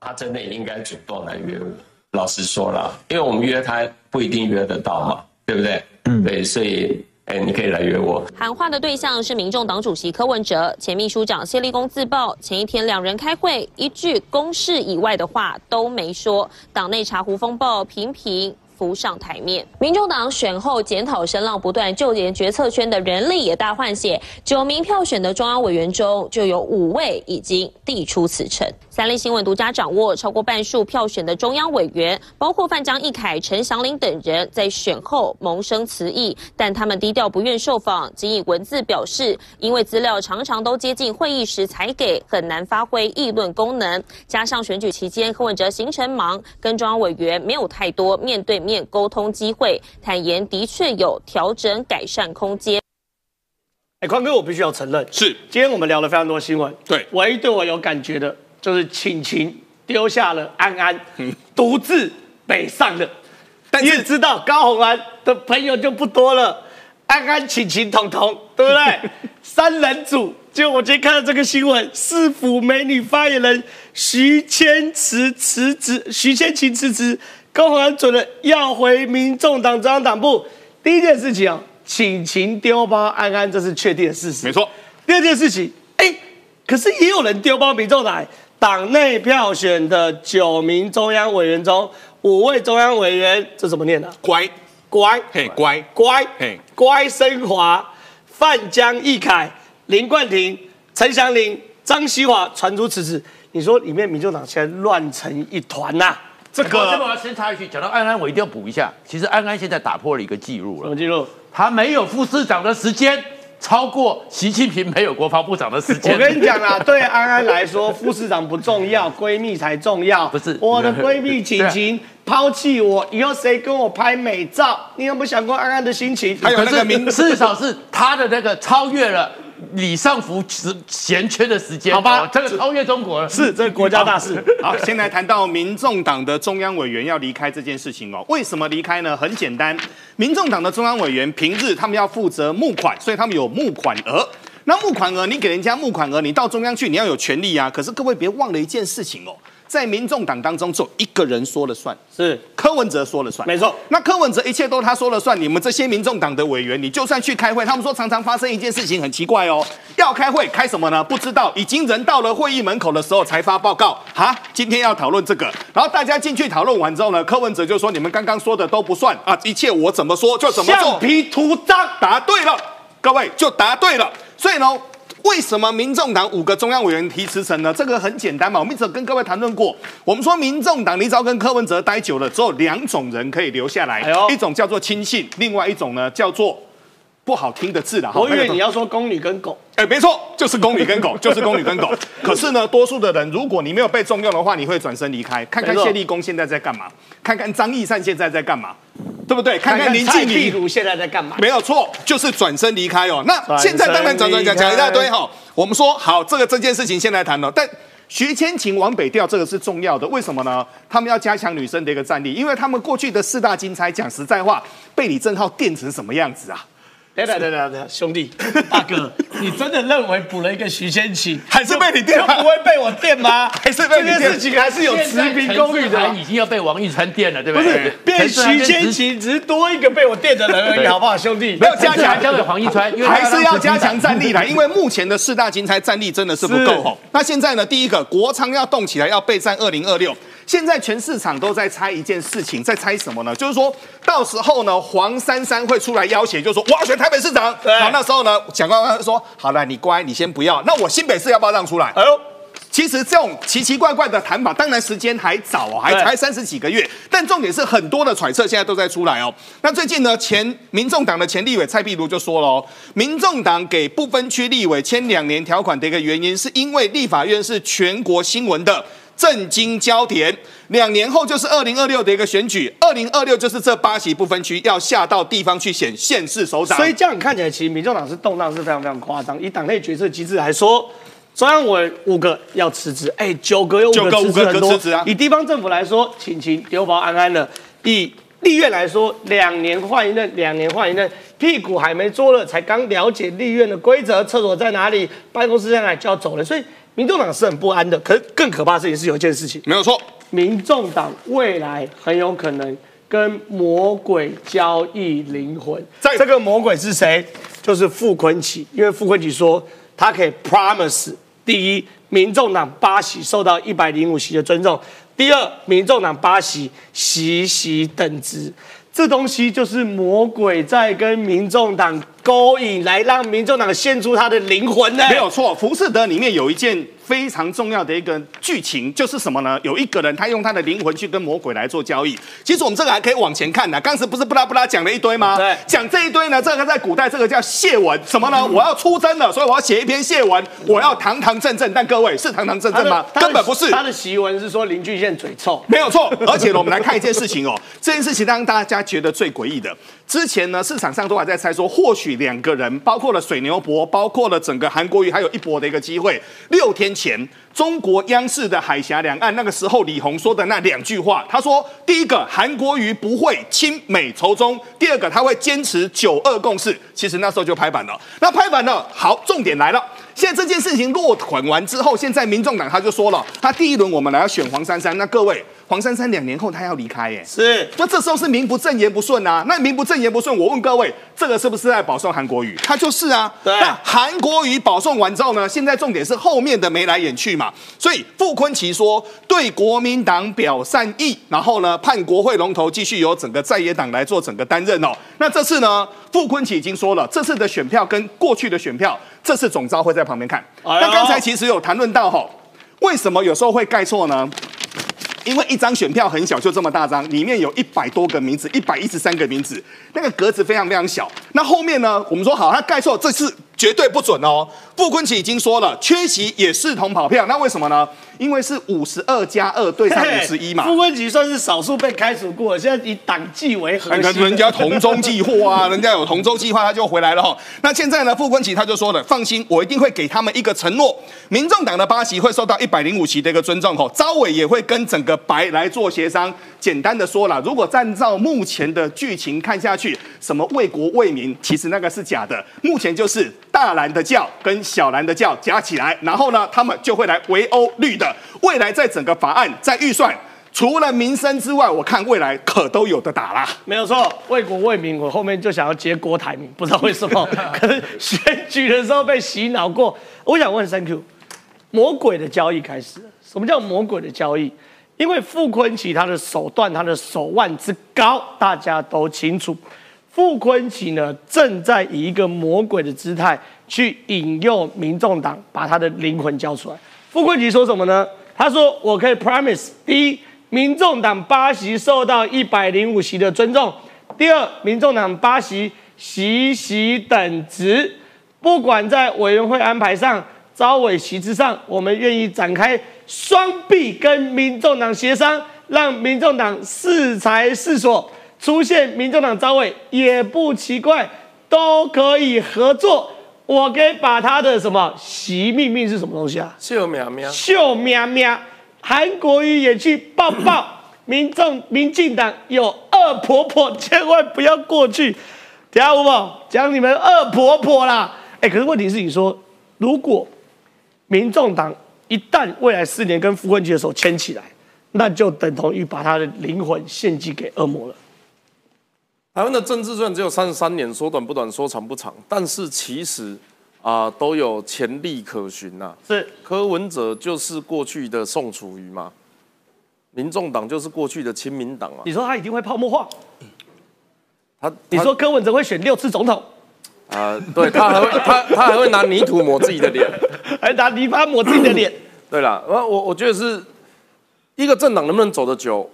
他真的应该主动来约我。老实说了，因为我们约他不一定约得到嘛，对不对？嗯，对，所以哎，你可以来约我。喊话的对象是民众党主席柯文哲，前秘书长谢立功自曝，前一天两人开会，一句公事以外的话都没说。党内茶壶风暴频频。浮上台面，民众党选后检讨声浪不断，就连决策圈的人力也大换血。九名票选的中央委员中，就有五位已经递出辞呈。三立新闻独家掌握，超过半数票选的中央委员，包括范江、义凯、陈祥林等人，在选后萌生辞意，但他们低调不愿受访，仅以文字表示，因为资料常常都接近会议时才给，很难发挥议论功能。加上选举期间柯文哲行程忙，跟中央委员没有太多面对面沟通机会，坦言的确有调整改善空间。哎，宽哥，我必须要承认，是今天我们聊了非常多新闻，对，唯一对我有感觉的。就是请秦丢下了安安，独自北上了。但是知道高红安的朋友就不多了，安安、请秦、彤彤，对不对？三人组。就我今天看到这个新闻，市府美女发言人徐千慈辞职，徐千晴辞职，高红安准了要回民众党中央党部。第一件事情啊，请秦丢包安安，这是确定的事实。没错。第二件事情，哎，可是也有人丢包民众党。党内票选的九名中央委员中，五位中央委员，这怎么念呢？乖乖，嘿，乖乖，嘿，乖升华，范江、义凯、林冠廷、陈祥林、张西华传出辞职。你说里面民众党现在乱成一团呐？这个，这个我要先插一句，讲到安安，我一定要补一下。其实安安现在打破了一个记录了。什么记录？他没有副市长的时间。超过习近平没有国防部长的时间。我跟你讲啦，对安安来说，副市长不重要，闺蜜才重要。不是我的闺蜜晴晴抛弃我，以后谁跟我拍美照？你有没有想过安安的心情？还有那个名，至少是他的那个超越了。李尚福时闲缺的时间，好吧，这个超越中国了，是这个国家大事。好，先来谈到民众党的中央委员要离开这件事情哦。为什么离开呢？很简单，民众党的中央委员平日他们要负责募款，所以他们有募款额。那募款额，你给人家募款额，你到中央去，你要有权利啊。可是各位别忘了一件事情哦。在民众党当中，只有一个人说了算，是柯文哲说了算。没错，那柯文哲一切都他说了算。你们这些民众党的委员，你就算去开会，他们说常常发生一件事情很奇怪哦，要开会开什么呢？不知道，已经人到了会议门口的时候才发报告。哈，今天要讨论这个，然后大家进去讨论完之后呢，柯文哲就说你们刚刚说的都不算啊，一切我怎么说就怎么做。橡皮图章，答对了，各位就答对了。所以呢。为什么民众党五个中央委员提辞呈呢？这个很简单嘛，我们一直跟各位谈论过。我们说民众党，你只要跟柯文哲待久了，只有两种人可以留下来，一种叫做亲信，另外一种呢叫做。不好听的字了，我以为你要说宫女跟狗，哎，没错，就是宫女跟狗，就是宫女跟狗。可是呢，多数的人，如果你没有被重用的话，你会转身离开。看看谢立功现在在干嘛？看看张义善现在在干嘛？对不对？看看林静怡现在在干嘛？没有错，就是转身离开哦。那现在当然转转讲讲一大堆哈。我们说好，这个这件事情先来谈了。但徐千晴往北调，这个是重要的。为什么呢？他们要加强女生的一个战力，因为他们过去的四大金钗，讲实在话，被李正浩电成什么样子啊？等等等等等，兄弟大哥，你真的认为补了一个徐先晴，还是被你电？不会被我电吗？还是被这件事情还是有持平公允的？已经要被王玉川电了，对不对？不是，变徐先晴只是多一个被我电的人而已，好不好，兄弟？没有加强交给黄一川，还是要加强战力的，因为目前的四大金钗战力真的是不够吼。那现在呢？第一个，国昌要动起来，要备战二零二六。现在全市场都在猜一件事情，在猜什么呢？就是说到时候呢，黄珊珊会出来要挟，就说我要选台北市长。好，那时候呢，蒋万安说好了，你乖，你先不要。那我新北市要不要让出来？哎呦，其实这种奇奇怪怪的谈法，当然时间还早哦，还才三十几个月。但重点是很多的揣测现在都在出来哦。那最近呢，前民众党的前立委蔡壁如就说了哦，民众党给不分区立委签两年条款的一个原因，是因为立法院是全国新闻的。震惊焦点，两年后就是二零二六的一个选举，二零二六就是这八席不分区要下到地方去选县市首长。所以这样看起来，其实民众党是动荡是非常非常夸张。以党内决策机制来说，中央委五个要辞职，哎，九个有五个辞职啊。以地方政府来说，请请丢包安安了。以立院来说，两年换一任，两年换一任，屁股还没坐热，才刚了解立院的规则，厕所在哪里，办公室在哪里就要走了，所以。民众党是很不安的，可是更可怕的事情是有一件事情没有错，民众党未来很有可能跟魔鬼交易灵魂。在这个魔鬼是谁？就是傅昆萁，因为傅昆萁说他可以 promise：第一，民众党八席受到一百零五席的尊重；第二，民众党八席席席等值。这东西就是魔鬼在跟民众党勾引，来让民众党献出他的灵魂呢？没有错，《浮士德》里面有一件。非常重要的一个剧情就是什么呢？有一个人他用他的灵魂去跟魔鬼来做交易。其实我们这个还可以往前看呢，刚才不是布拉布拉讲了一堆吗？对，讲这一堆呢，这个在古代这个叫谢文，什么呢？我要出征了，所以我要写一篇谢文，我要堂堂正正。但各位是堂堂正正吗？根本不是。他的檄文是说林俊宪嘴臭，没有错。而且呢，我们来看一件事情哦，这件事情让大家觉得最诡异的。之前呢，市场上都还在猜说，或许两个人，包括了水牛博，包括了整个韩国瑜，还有一搏的一个机会。六天前。中国央视的海峡两岸那个时候，李红说的那两句话，他说：第一个，韩国瑜不会亲美仇中；第二个，他会坚持九二共识。其实那时候就拍板了。那拍板了，好，重点来了。现在这件事情落款完之后，现在民众党他就说了，他第一轮我们来要选黄珊珊。那各位。黄珊珊两年后她要离开，耶，是，那这时候是名不正言不顺啊。那名不正言不顺，我问各位，这个是不是在保送韩国瑜？他就是啊。对。那韩国瑜保送完之后呢？现在重点是后面的眉来眼去嘛。所以傅昆奇说对国民党表善意，然后呢判国会龙头继续由整个在野党来做整个担任哦。那这次呢，傅昆奇已经说了，这次的选票跟过去的选票，这次总招会在旁边看。那刚才其实有谈论到哈，为什么有时候会盖错呢？因为一张选票很小，就这么大张，里面有一百多个名字，一百一十三个名字，那个格子非常非常小。那后面呢？我们说好，他盖错，这次绝对不准哦。傅昆萁已经说了，缺席也视同跑票，那为什么呢？因为是五十二加二对上五十一嘛，傅昆萁算是少数被开除过，现在以党纪为核心。人家同舟计划啊，人家有同舟计划，他就回来了哈。那现在呢，傅昆萁他就说了，放心，我一定会给他们一个承诺，民众党的八席会受到一百零五席的一个尊重哈。招委也会跟整个白来做协商。简单的说了，如果按照目前的剧情看下去，什么为国为民，其实那个是假的。目前就是大蓝的教跟小蓝的教加起来，然后呢，他们就会来围殴绿的。未来在整个法案在预算，除了民生之外，我看未来可都有的打啦。没有错，为国为民，我后面就想要接郭台铭，不知道为什么，可能选举的时候被洗脑过。我想问 Thank you，魔鬼的交易开始了。什么叫魔鬼的交易？因为傅昆萁他的手段，他的手腕之高，大家都清楚。傅昆萁呢，正在以一个魔鬼的姿态去引诱民众党，把他的灵魂交出来。傅昆萁说什么呢？他说：“我可以 promise，第一，民众党八席受到一百零五席的尊重；第二，民众党八席席席等值，不管在委员会安排上、招委席次上，我们愿意展开双臂跟民众党协商，让民众党适才适所，出现民众党招委也不奇怪，都可以合作。”我可以把他的什么习命命是什么东西啊？秀苗苗，秀苗苗，韩国瑜也去抱抱。民众、民进党有恶婆婆，千万不要过去。听下不？讲你们恶婆婆啦。哎，可是问题是，你说如果民众党一旦未来四年跟傅昆萁的手牵起来，那就等同于把他的灵魂献祭给恶魔了。台湾的政治虽然只有三十三年，说短不短，说长不长，但是其实啊都有潜力可循呐。是柯文哲就是过去的宋楚瑜嘛，民众党就是过去的亲民党啊。你说他一定会泡沫化？他你说柯文哲会选六次总统？啊，对他还会他他还会拿泥土抹自己的脸，还拿泥巴抹自己的脸。对了，我我我觉得是一个政党能不能走得久，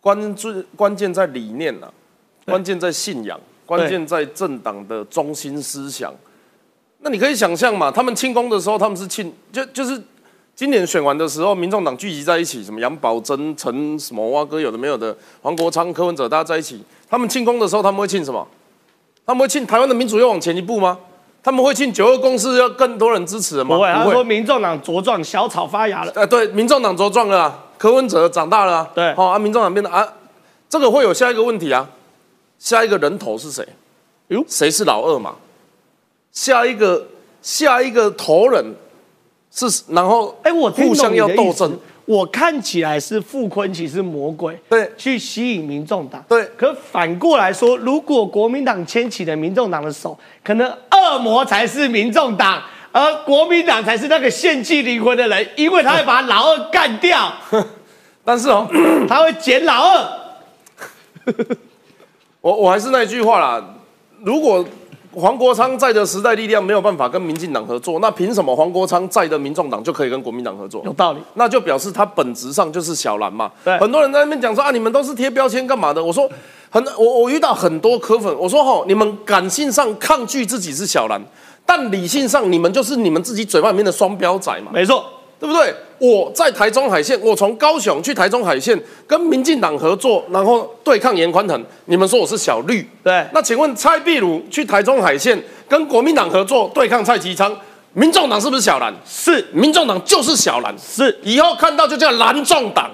关注关键在理念呐。关键在信仰，关键在政党的中心思想。那你可以想象嘛，他们庆功的时候，他们是庆，就就是今年选完的时候，民众党聚集在一起，什么杨宝珍、陈什么蛙哥，有的没有的，黄国昌、柯文哲，大家在一起，他们庆功的时候，他们会庆什么？他们会庆台湾的民主又往前一步吗？他们会庆九二共识要更多人支持吗？不会，他说民众党茁壮，小草发芽了。呃，对，民众党茁壮了，柯文哲长大了，对，好啊，民众党变得啊，这个会有下一个问题啊。下一个人头是谁？哟，谁是老二嘛？下一个下一个头人是，然后哎，我互相要斗争。我看起来是傅昆萁是魔鬼，对，去吸引民众党。对，可反过来说，如果国民党牵起了民众党的手，可能恶魔才是民众党，而国民党才是那个献祭灵魂的人，因为他会把老二干掉。但是哦，他会捡老二。我我还是那句话啦，如果黄国昌在的时代力量没有办法跟民进党合作，那凭什么黄国昌在的民众党就可以跟国民党合作？有道理，那就表示他本质上就是小蓝嘛。对，很多人在那边讲说啊，你们都是贴标签干嘛的？我说很，我我遇到很多科粉，我说吼，你们感性上抗拒自己是小蓝，但理性上你们就是你们自己嘴巴里面的双标仔嘛。没错。对不对？我在台中海线，我从高雄去台中海线跟民进党合作，然后对抗严宽腾。你们说我是小绿，对？那请问蔡壁如去台中海线跟国民党合作对抗蔡其昌，民众党是不是小蓝？是，民众党就是小蓝。是，以后看到就叫蓝众党，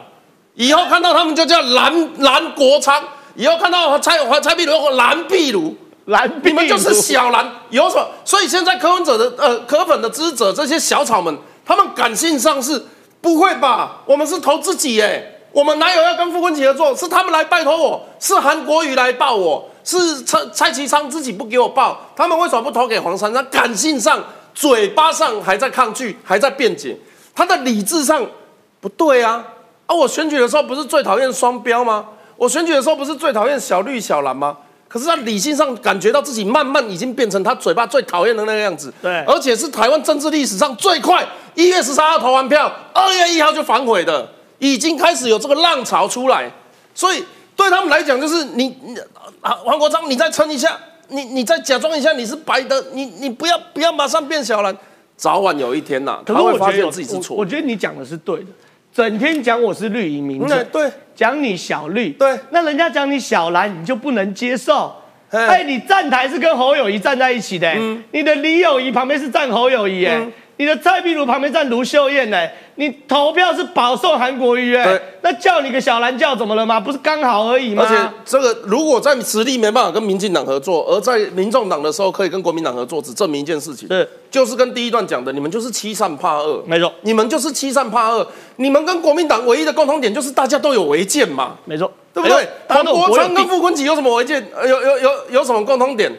以后看到他们就叫蓝蓝国昌，以后看到蔡蔡壁如蓝壁如蓝，你们就是小蓝，有什么？所以现在柯文哲的呃柯粉的支持者这些小草们。他们感性上是不会吧？我们是投自己哎，我们哪有要跟傅昆萁合作？是他们来拜托我，是韩国瑜来报我，是蔡蔡其昌自己不给我报，他们为什么不投给黄珊珊？感性上、嘴巴上还在抗拒，还在辩解，他的理智上不对啊！啊，我选举的时候不是最讨厌双标吗？我选举的时候不是最讨厌小绿小蓝吗？可是他理性上感觉到自己慢慢已经变成他嘴巴最讨厌的那个样子，对，而且是台湾政治历史上最快，一月十三号投完票，二月一号就反悔的，已经开始有这个浪潮出来，所以对他们来讲就是你你啊黄国昌，你再撑一下，你你再假装一下你是白的，你你不要不要马上变小了，早晚有一天呐，他会发现自己是错。我觉得你讲的是对的。整天讲我是绿营民众，对，讲你小绿，对，那人家讲你小蓝，你就不能接受。哎，你站台是跟侯友谊站在一起的，你的李友谊旁边是站侯友谊，哎。你的蔡壁如旁边站卢秀燕呢？你投票是保送韩国瑜哎，那叫你个小蓝叫怎么了吗？不是刚好而已吗？而且这个如果在实力没办法跟民进党合作，而在民众党的时候可以跟国民党合作，只证明一件事情，是就是跟第一段讲的，你们就是欺善怕恶，没错，你们就是欺善怕恶，你们跟国民党唯一的共同点就是大家都有违建嘛，没错，对不对？黄国昌跟傅昆萁有什么违建？有有有有什么共同点？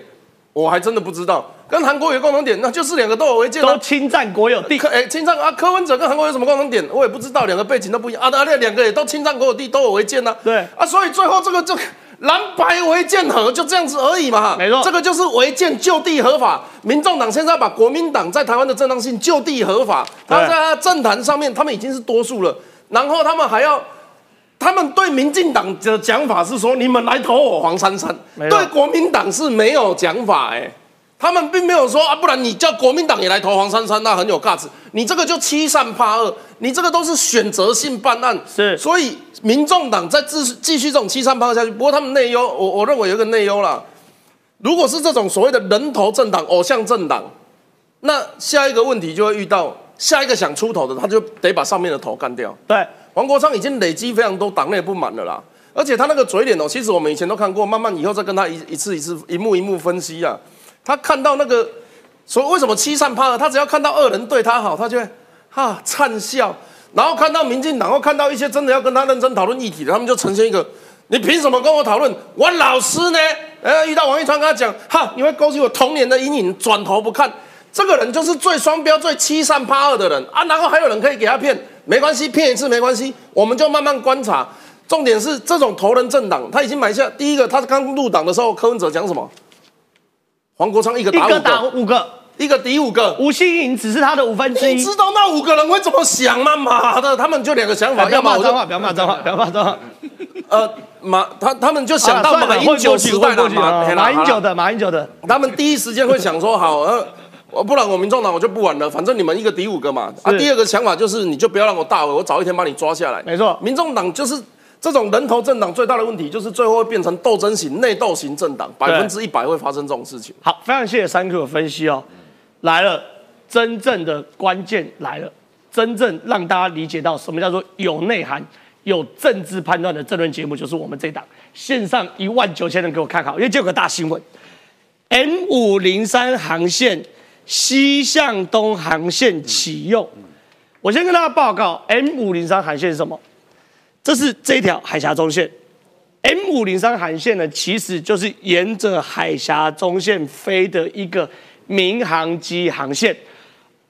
我还真的不知道，跟韩国有共同点，那就是两个都有违建，都侵占国有地。柯哎，侵占啊！柯文哲跟韩国有什么共同点？我也不知道，两个背景都不一样啊。而且两个也都侵占国有地，都有违建呢。对啊，所以最后这个就蓝白违建合就这样子而已嘛。没错，这个就是违建就地合法。民众党现在把国民党在台湾的正当性就地合法，他在政坛上面他们已经是多数了，然后他们还要。他们对民进党的讲法是说，你们来投我黄珊珊。对国民党是没有讲法哎，他们并没有说啊，不然你叫国民党也来投黄珊珊，那很有价值。你这个就欺善怕恶，你这个都是选择性办案。是，所以民众党在继继续这种欺善怕恶下去。不过他们内忧，我我认为有一个内忧啦。如果是这种所谓的人头政党、偶像政党，那下一个问题就会遇到下一个想出头的，他就得把上面的头干掉。对。黄国昌已经累积非常多党内不满了啦，而且他那个嘴脸哦，其实我们以前都看过，慢慢以后再跟他一一次一次一幕一幕分析啊。他看到那个，所以为什么欺善怕恶？他只要看到恶人对他好，他就会哈灿笑。然后看到民进党，或看到一些真的要跟他认真讨论议题的，他们就呈现一个：你凭什么跟我讨论？我老师呢？呃，遇到王一川跟他讲，哈，你会勾起我童年的阴影，转头不看。这个人就是最双标、最欺善怕恶的人啊！然后还有人可以给他骗。没关系，骗一次没关系，我们就慢慢观察。重点是这种头人政党，他已经买下第一个。他刚入党的时候，柯文哲讲什么？黄国昌一个打五个，一个抵五个。吴欣颖只是他的五分之一。你知道那五个人会怎么想吗？妈的，他们就两个想法。不要骂脏话，不要骂脏话，不要骂脏话。呃，马他他们就想到马英九时代的马马英九的马英九的，他们第一时间会想说好呃。我不然我民众党我就不玩了，反正你们一个抵五个嘛。啊，第二个想法就是你就不要让我大尾，我早一天把你抓下来。没错，民众党就是这种人头政党最大的问题，就是最后会变成斗争型、内斗型政党，百分之一百会发生这种事情。好，非常谢谢三 Q 的分析哦。来了，真正的关键来了，真正让大家理解到什么叫做有内涵、有政治判断的政论节目，就是我们这档线上一万九千人给我看好，因为有个大新闻，M 五零三航线。西向东航线启用，我先跟大家报告，M 五零三航线是什么？这是这条海峡中线。M 五零三航线呢，其实就是沿着海峡中线飞的一个民航机航线。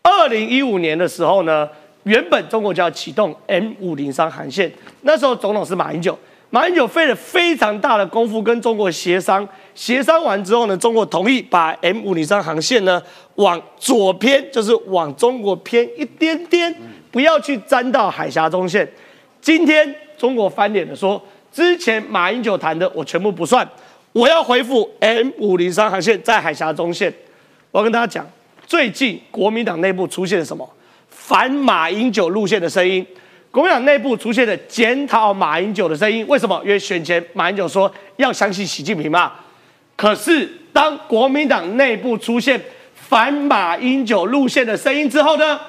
二零一五年的时候呢，原本中国就要启动 M 五零三航线，那时候总统是马英九。马英九费了非常大的功夫跟中国协商，协商完之后呢，中国同意把 M 五零三航线呢往左偏，就是往中国偏一点点，不要去沾到海峡中线。今天中国翻脸了，说之前马英九谈的我全部不算，我要回复 M 五零三航线在海峡中线。我要跟大家讲，最近国民党内部出现了什么反马英九路线的声音？国民党内部出现了检讨马英九的声音。为什么？因为选前马英九说要相信习近平嘛。可是当国民党内部出现反马英九路线的声音之后呢？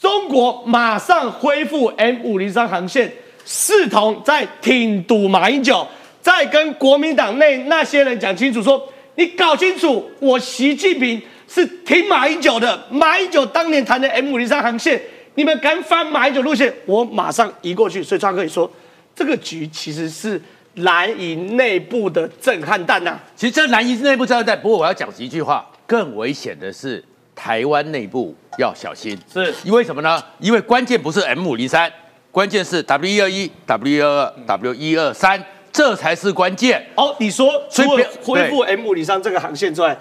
中国马上恢复 M 五零三航线，视同在挺堵马英九，在跟国民党内那些人讲清楚，说你搞清楚，我习近平是挺马英九的。马英九当年谈的 M 五零三航线，你们敢反马英九路线，我马上移过去。所以川哥也说，这个局其实是蓝营内部的震撼弹呐。其实这蓝营内部震撼弹，不过我要讲一句话，更危险的是。台湾内部要小心，是因为什么呢？因为关键不是 M 五零三，关键是 W 一二一、W 一二二、W 一二三，这才是关键。哦，你说除了恢复 M 五零三这个航线之外，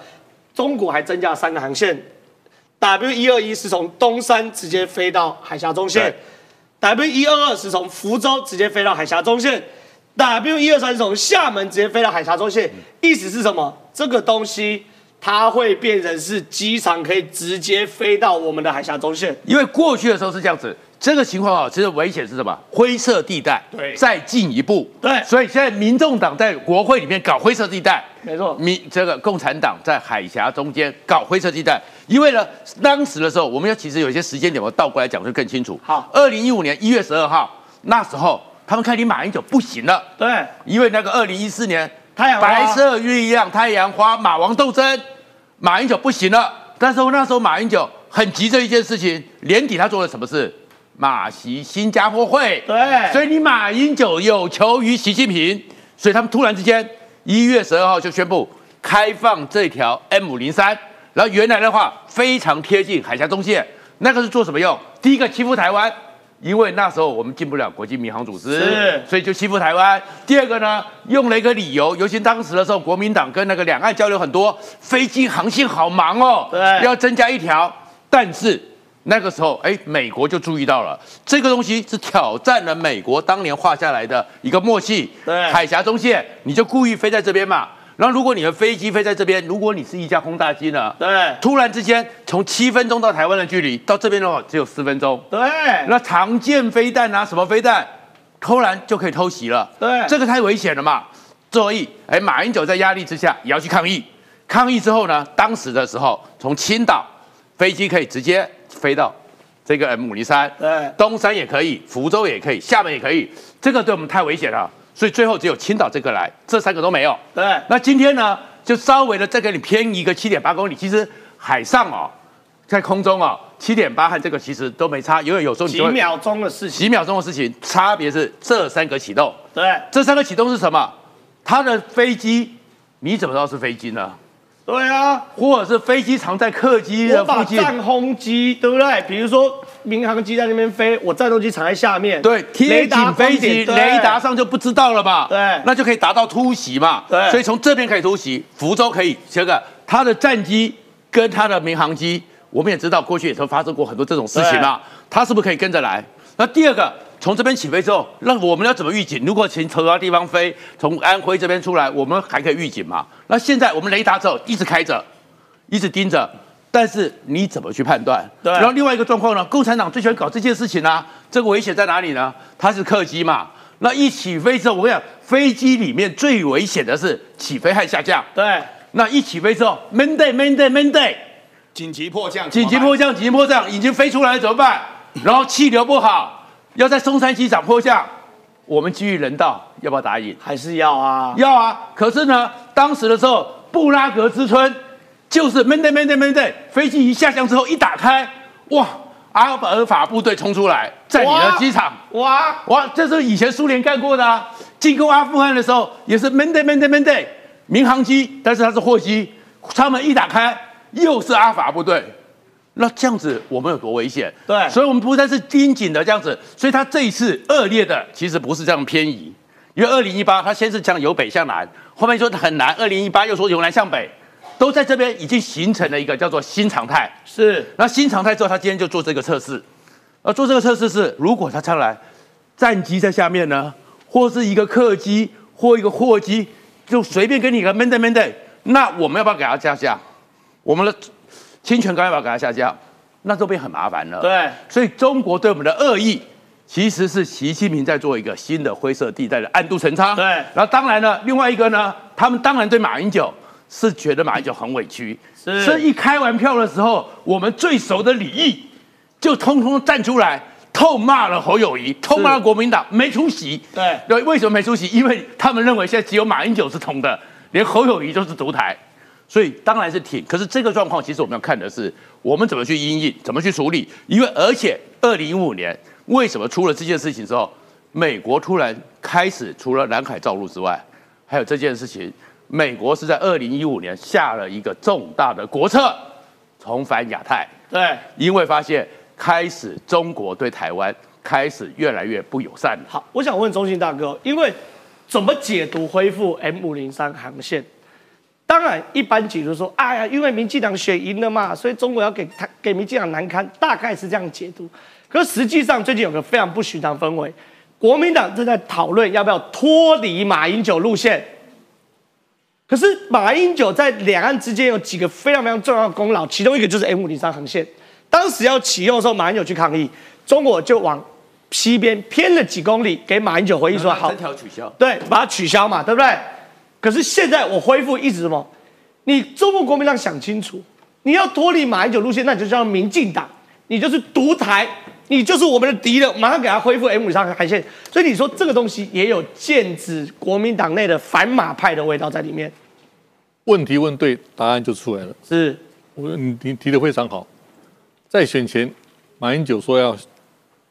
中国还增加三个航线，W 一二一是从东山直接飞到海峡中线，W 一二二是从福州直接飞到海峡中线，W 一二三是从厦门直接飞到海峡中线。意思是什么？这个东西。它会变成是机场可以直接飞到我们的海峡中线，因为过去的时候是这样子，这个情况啊，其实危险是什么？灰色地带。对，再进一步。对，所以现在民众党在国会里面搞灰色地带，没错。民这个共产党在海峡中间搞灰色地带，因为呢，当时的时候，我们要其实有一些时间点，我倒过来讲就更清楚。好，二零一五年一月十二号，那时候他们看你马英九不行了。对，因为那个二零一四年太阳白色月亮太阳花马王斗争。马英九不行了，但是那时候马英九很急这一件事情，年底他做了什么事？马习新加坡会，对，所以你马英九有求于习近平，所以他们突然之间一月十二号就宣布开放这条 M 五零三，然后原来的话非常贴近海峡中线，那个是做什么用？第一个欺负台湾。因为那时候我们进不了国际民航组织，是，所以就欺负台湾。第二个呢，用了一个理由，尤其当时的时候，国民党跟那个两岸交流很多，飞机航线好忙哦，对，要增加一条。但是那个时候，哎，美国就注意到了这个东西是挑战了美国当年画下来的一个默契，对，海峡中线，你就故意飞在这边嘛。然后，如果你的飞机飞在这边，如果你是一架轰炸机呢？对，突然之间从七分钟到台湾的距离，到这边的话只有四分钟。对，那常见飞弹啊，什么飞弹，突然就可以偷袭了。对，这个太危险了嘛。所以，哎，马英九在压力之下也要去抗议。抗议之后呢，当时的时候从青岛飞机可以直接飞到这个 M 五零三，对，东山也可以，福州也可以，厦门也可以。这个对我们太危险了。所以最后只有青岛这个来，这三个都没有。对，那今天呢，就稍微的再给你偏移个七点八公里。其实海上哦，在空中哦，七点八和这个其实都没差，因为有时候几秒钟的事情，几秒钟的事情，差别是这三个启动。对，这三个启动是什么？它的飞机，你怎么知道是飞机呢？对啊，或者是飞机藏在客机的附近，战轰机，对不对？比如说民航机在那边飞，我战斗机藏在下面，对，贴紧飞机，雷达上就不知道了吧？对，那就可以达到突袭嘛。对，所以从这边可以突袭，福州可以。这个它的战机跟它的民航机，我们也知道过去也曾发生过很多这种事情嘛，它是不是可以跟着来？那第二个。从这边起飞之后，那我们要怎么预警？如果从其他地方飞，从安徽这边出来，我们还可以预警嘛？那现在我们雷达之后一直开着，一直盯着，但是你怎么去判断？对。然后另外一个状况呢？共产党最喜欢搞这件事情啊，这个危险在哪里呢？它是客机嘛？那一起飞之后，我跟你讲，飞机里面最危险的是起飞和下降。对。那一起飞之后，Monday，Monday，Monday，紧急迫降，紧急迫降，紧急迫降，已经飞出来了怎么办？然后气流不好。要在松山机场迫降，我们基于人道，要不要答应？还是要啊？要啊！可是呢，当时的时候，布拉格之春就是 Monday Monday Monday，飞机一下降之后一打开，哇，阿尔法部队冲出来，在你的机场，哇哇，这是以前苏联干过的啊！进攻阿富汗的时候也是 Monday Monday Monday，民航机，但是它是货机，舱门一打开，又是阿法部队。那这样子我们有多危险？对，所以我们不再是盯紧的这样子，所以他这一次恶劣的其实不是这样偏移，因为二零一八他先是讲由北向南，后面说很难，二零一八又说由南向北，都在这边已经形成了一个叫做新常态。是，那新常态之后，他今天就做这个测试，而做这个测试是，如果他上来战机在下面呢，或是一个客机或一个货机，就随便给你个 Monday Monday，那我们要不要给他加价？我们的侵权刚要不要给他下架？那就变很麻烦了。对，所以中国对我们的恶意，其实是习近平在做一个新的灰色地带的暗度陈仓。对，然后当然呢，另外一个呢，他们当然对马英九是觉得马英九很委屈，是，所以一开完票的时候，我们最熟的李毅就通通站出来痛骂了侯友谊，痛骂了国民党没出息。对，对，为什么没出息？因为他们认为现在只有马英九是同的，连侯友谊都是独台。所以当然是挺，可是这个状况其实我们要看的是我们怎么去应应，怎么去处理。因为而且二零一五年为什么出了这件事情之后，美国突然开始除了南海造陆之外，还有这件事情，美国是在二零一五年下了一个重大的国策，重返亚太。对，因为发现开始中国对台湾开始越来越不友善了。好，我想问中信大哥，因为怎么解读恢复 M 五零三航线？当然，一般解读说，哎呀，因为民进党选赢了嘛，所以中国要给他给民进党难堪，大概是这样解读。可实际上，最近有个非常不寻常氛围，国民党正在讨论要不要脱离马英九路线。可是马英九在两岸之间有几个非常非常重要的功劳，其中一个就是 M 五零三航线。当时要启用的时候，马英九去抗议，中国就往西边偏了几公里，给马英九回应说：“好，这条取消。”对，把它取消嘛，对不对？可是现在我恢复一直什么？你中国国民党想清楚，你要脱离马英九路线，那你就叫民进党，你就是独台，你就是我们的敌人，马上给他恢复 M 五零三航线。所以你说这个东西也有剑指国民党内的反马派的味道在里面。问题问对，答案就出来了。是，我你提提的非常好。在选前，马英九说要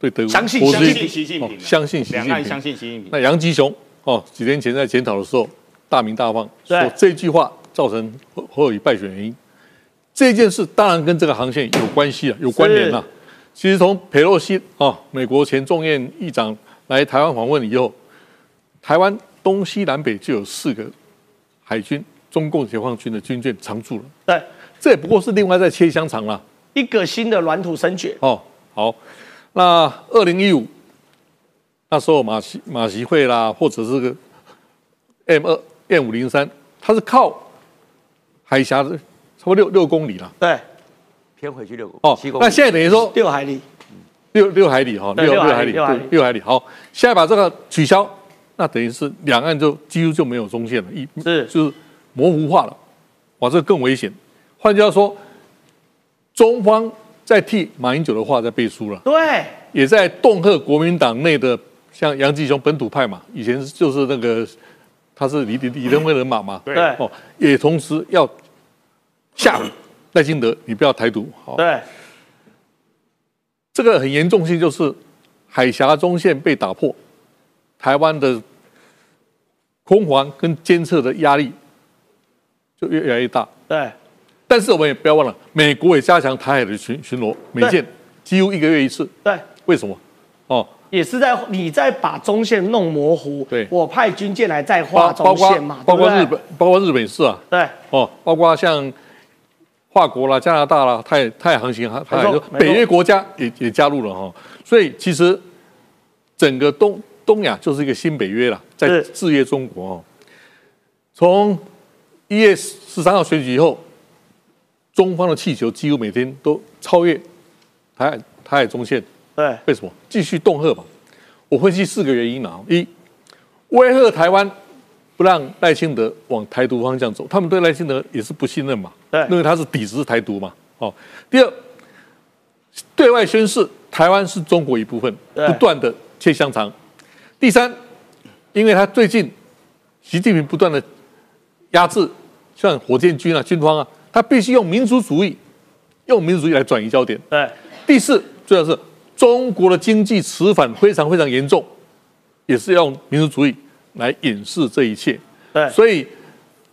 对德国相信相信习近平，相信习近平，相信习近平。那杨吉雄哦，几天前在检讨的时候大名大放，说这句话造成侯侯友谊败选原因。这件事当然跟这个航线有关系啊，有关联啊。其实从佩洛西啊，美国前众议议长来台湾访问以后，台湾东西南北就有四个海军。中共解放军的军舰常驻了，对，这也不过是另外在切香肠了，一个新的软土生掘。哦，好，那二零一五那时候马习马习会啦，或者是个 M 二 M 五零三，它是靠海峡的差不多六六公里了，对，偏回去六哦，那现在等于说六海里，六六海里哈，六六海里，六海里，六海里。好，现在把这个取消，那等于是两岸就几乎就没有中线了，一是。就是。模糊化了，哇，这更危险。换句话说，中方在替马英九的话在背书了，对，也在恫吓国民党内的像杨继雄本土派嘛，以前就是那个他是李李李登辉人马嘛，对，哦，也同时要吓赖清德，你不要台独，好，对，这个很严重性就是海峡中线被打破，台湾的空防跟监测的压力。就越来越大，对。但是我们也不要忘了，美国也加强台海的巡巡逻，每舰几乎一个月一次。对。为什么？哦，也是在你在把中线弄模糊。对。我派军舰来再画中线嘛，包括日本，包括日本是啊。对。哦，包括像法国啦、加拿大啦、太太航行海，还有北约国家也也加入了哈。所以其实整个东东亚就是一个新北约了，在制约中国哦。从一月十三号选举以后，中方的气球几乎每天都超越台海台海中线。对，为什么？继续恫吓吧。我分析四个原因啊：一，威吓台湾，不让赖清德往台独方向走，他们对赖清德也是不信任嘛。对，因为他是抵制台独嘛。哦。第二，对外宣示台湾是中国一部分，不断的切香肠。第三，因为他最近习近平不断的压制。像火箭军啊，军方啊，他必须用民族主义，用民族主义来转移焦点。对。第四，主要是中国的经济迟缓非常非常严重，也是要用民族主义来掩饰这一切。对。所以，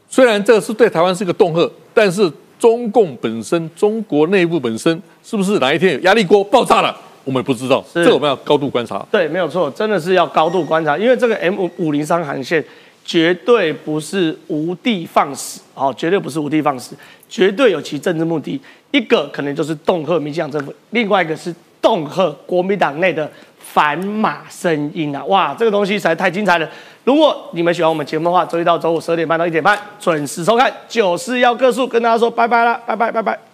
虽然这个是对台湾是个恫吓，但是中共本身，中国内部本身是不是哪一天有压力锅爆炸了，我们不知道，这我们要高度观察。对，没有错，真的是要高度观察，因为这个 M 五零三航线绝对不是无的放矢，哦，绝对不是无的放矢，绝对有其政治目的。一个可能就是恫吓民进党政府，另外一个是恫吓国民党内的反马声音啊！哇，这个东西实在太精彩了。如果你们喜欢我们节目的话，周一到周五十二点半到一点半准时收看《九四幺个数》，跟大家说拜拜了，拜拜拜拜。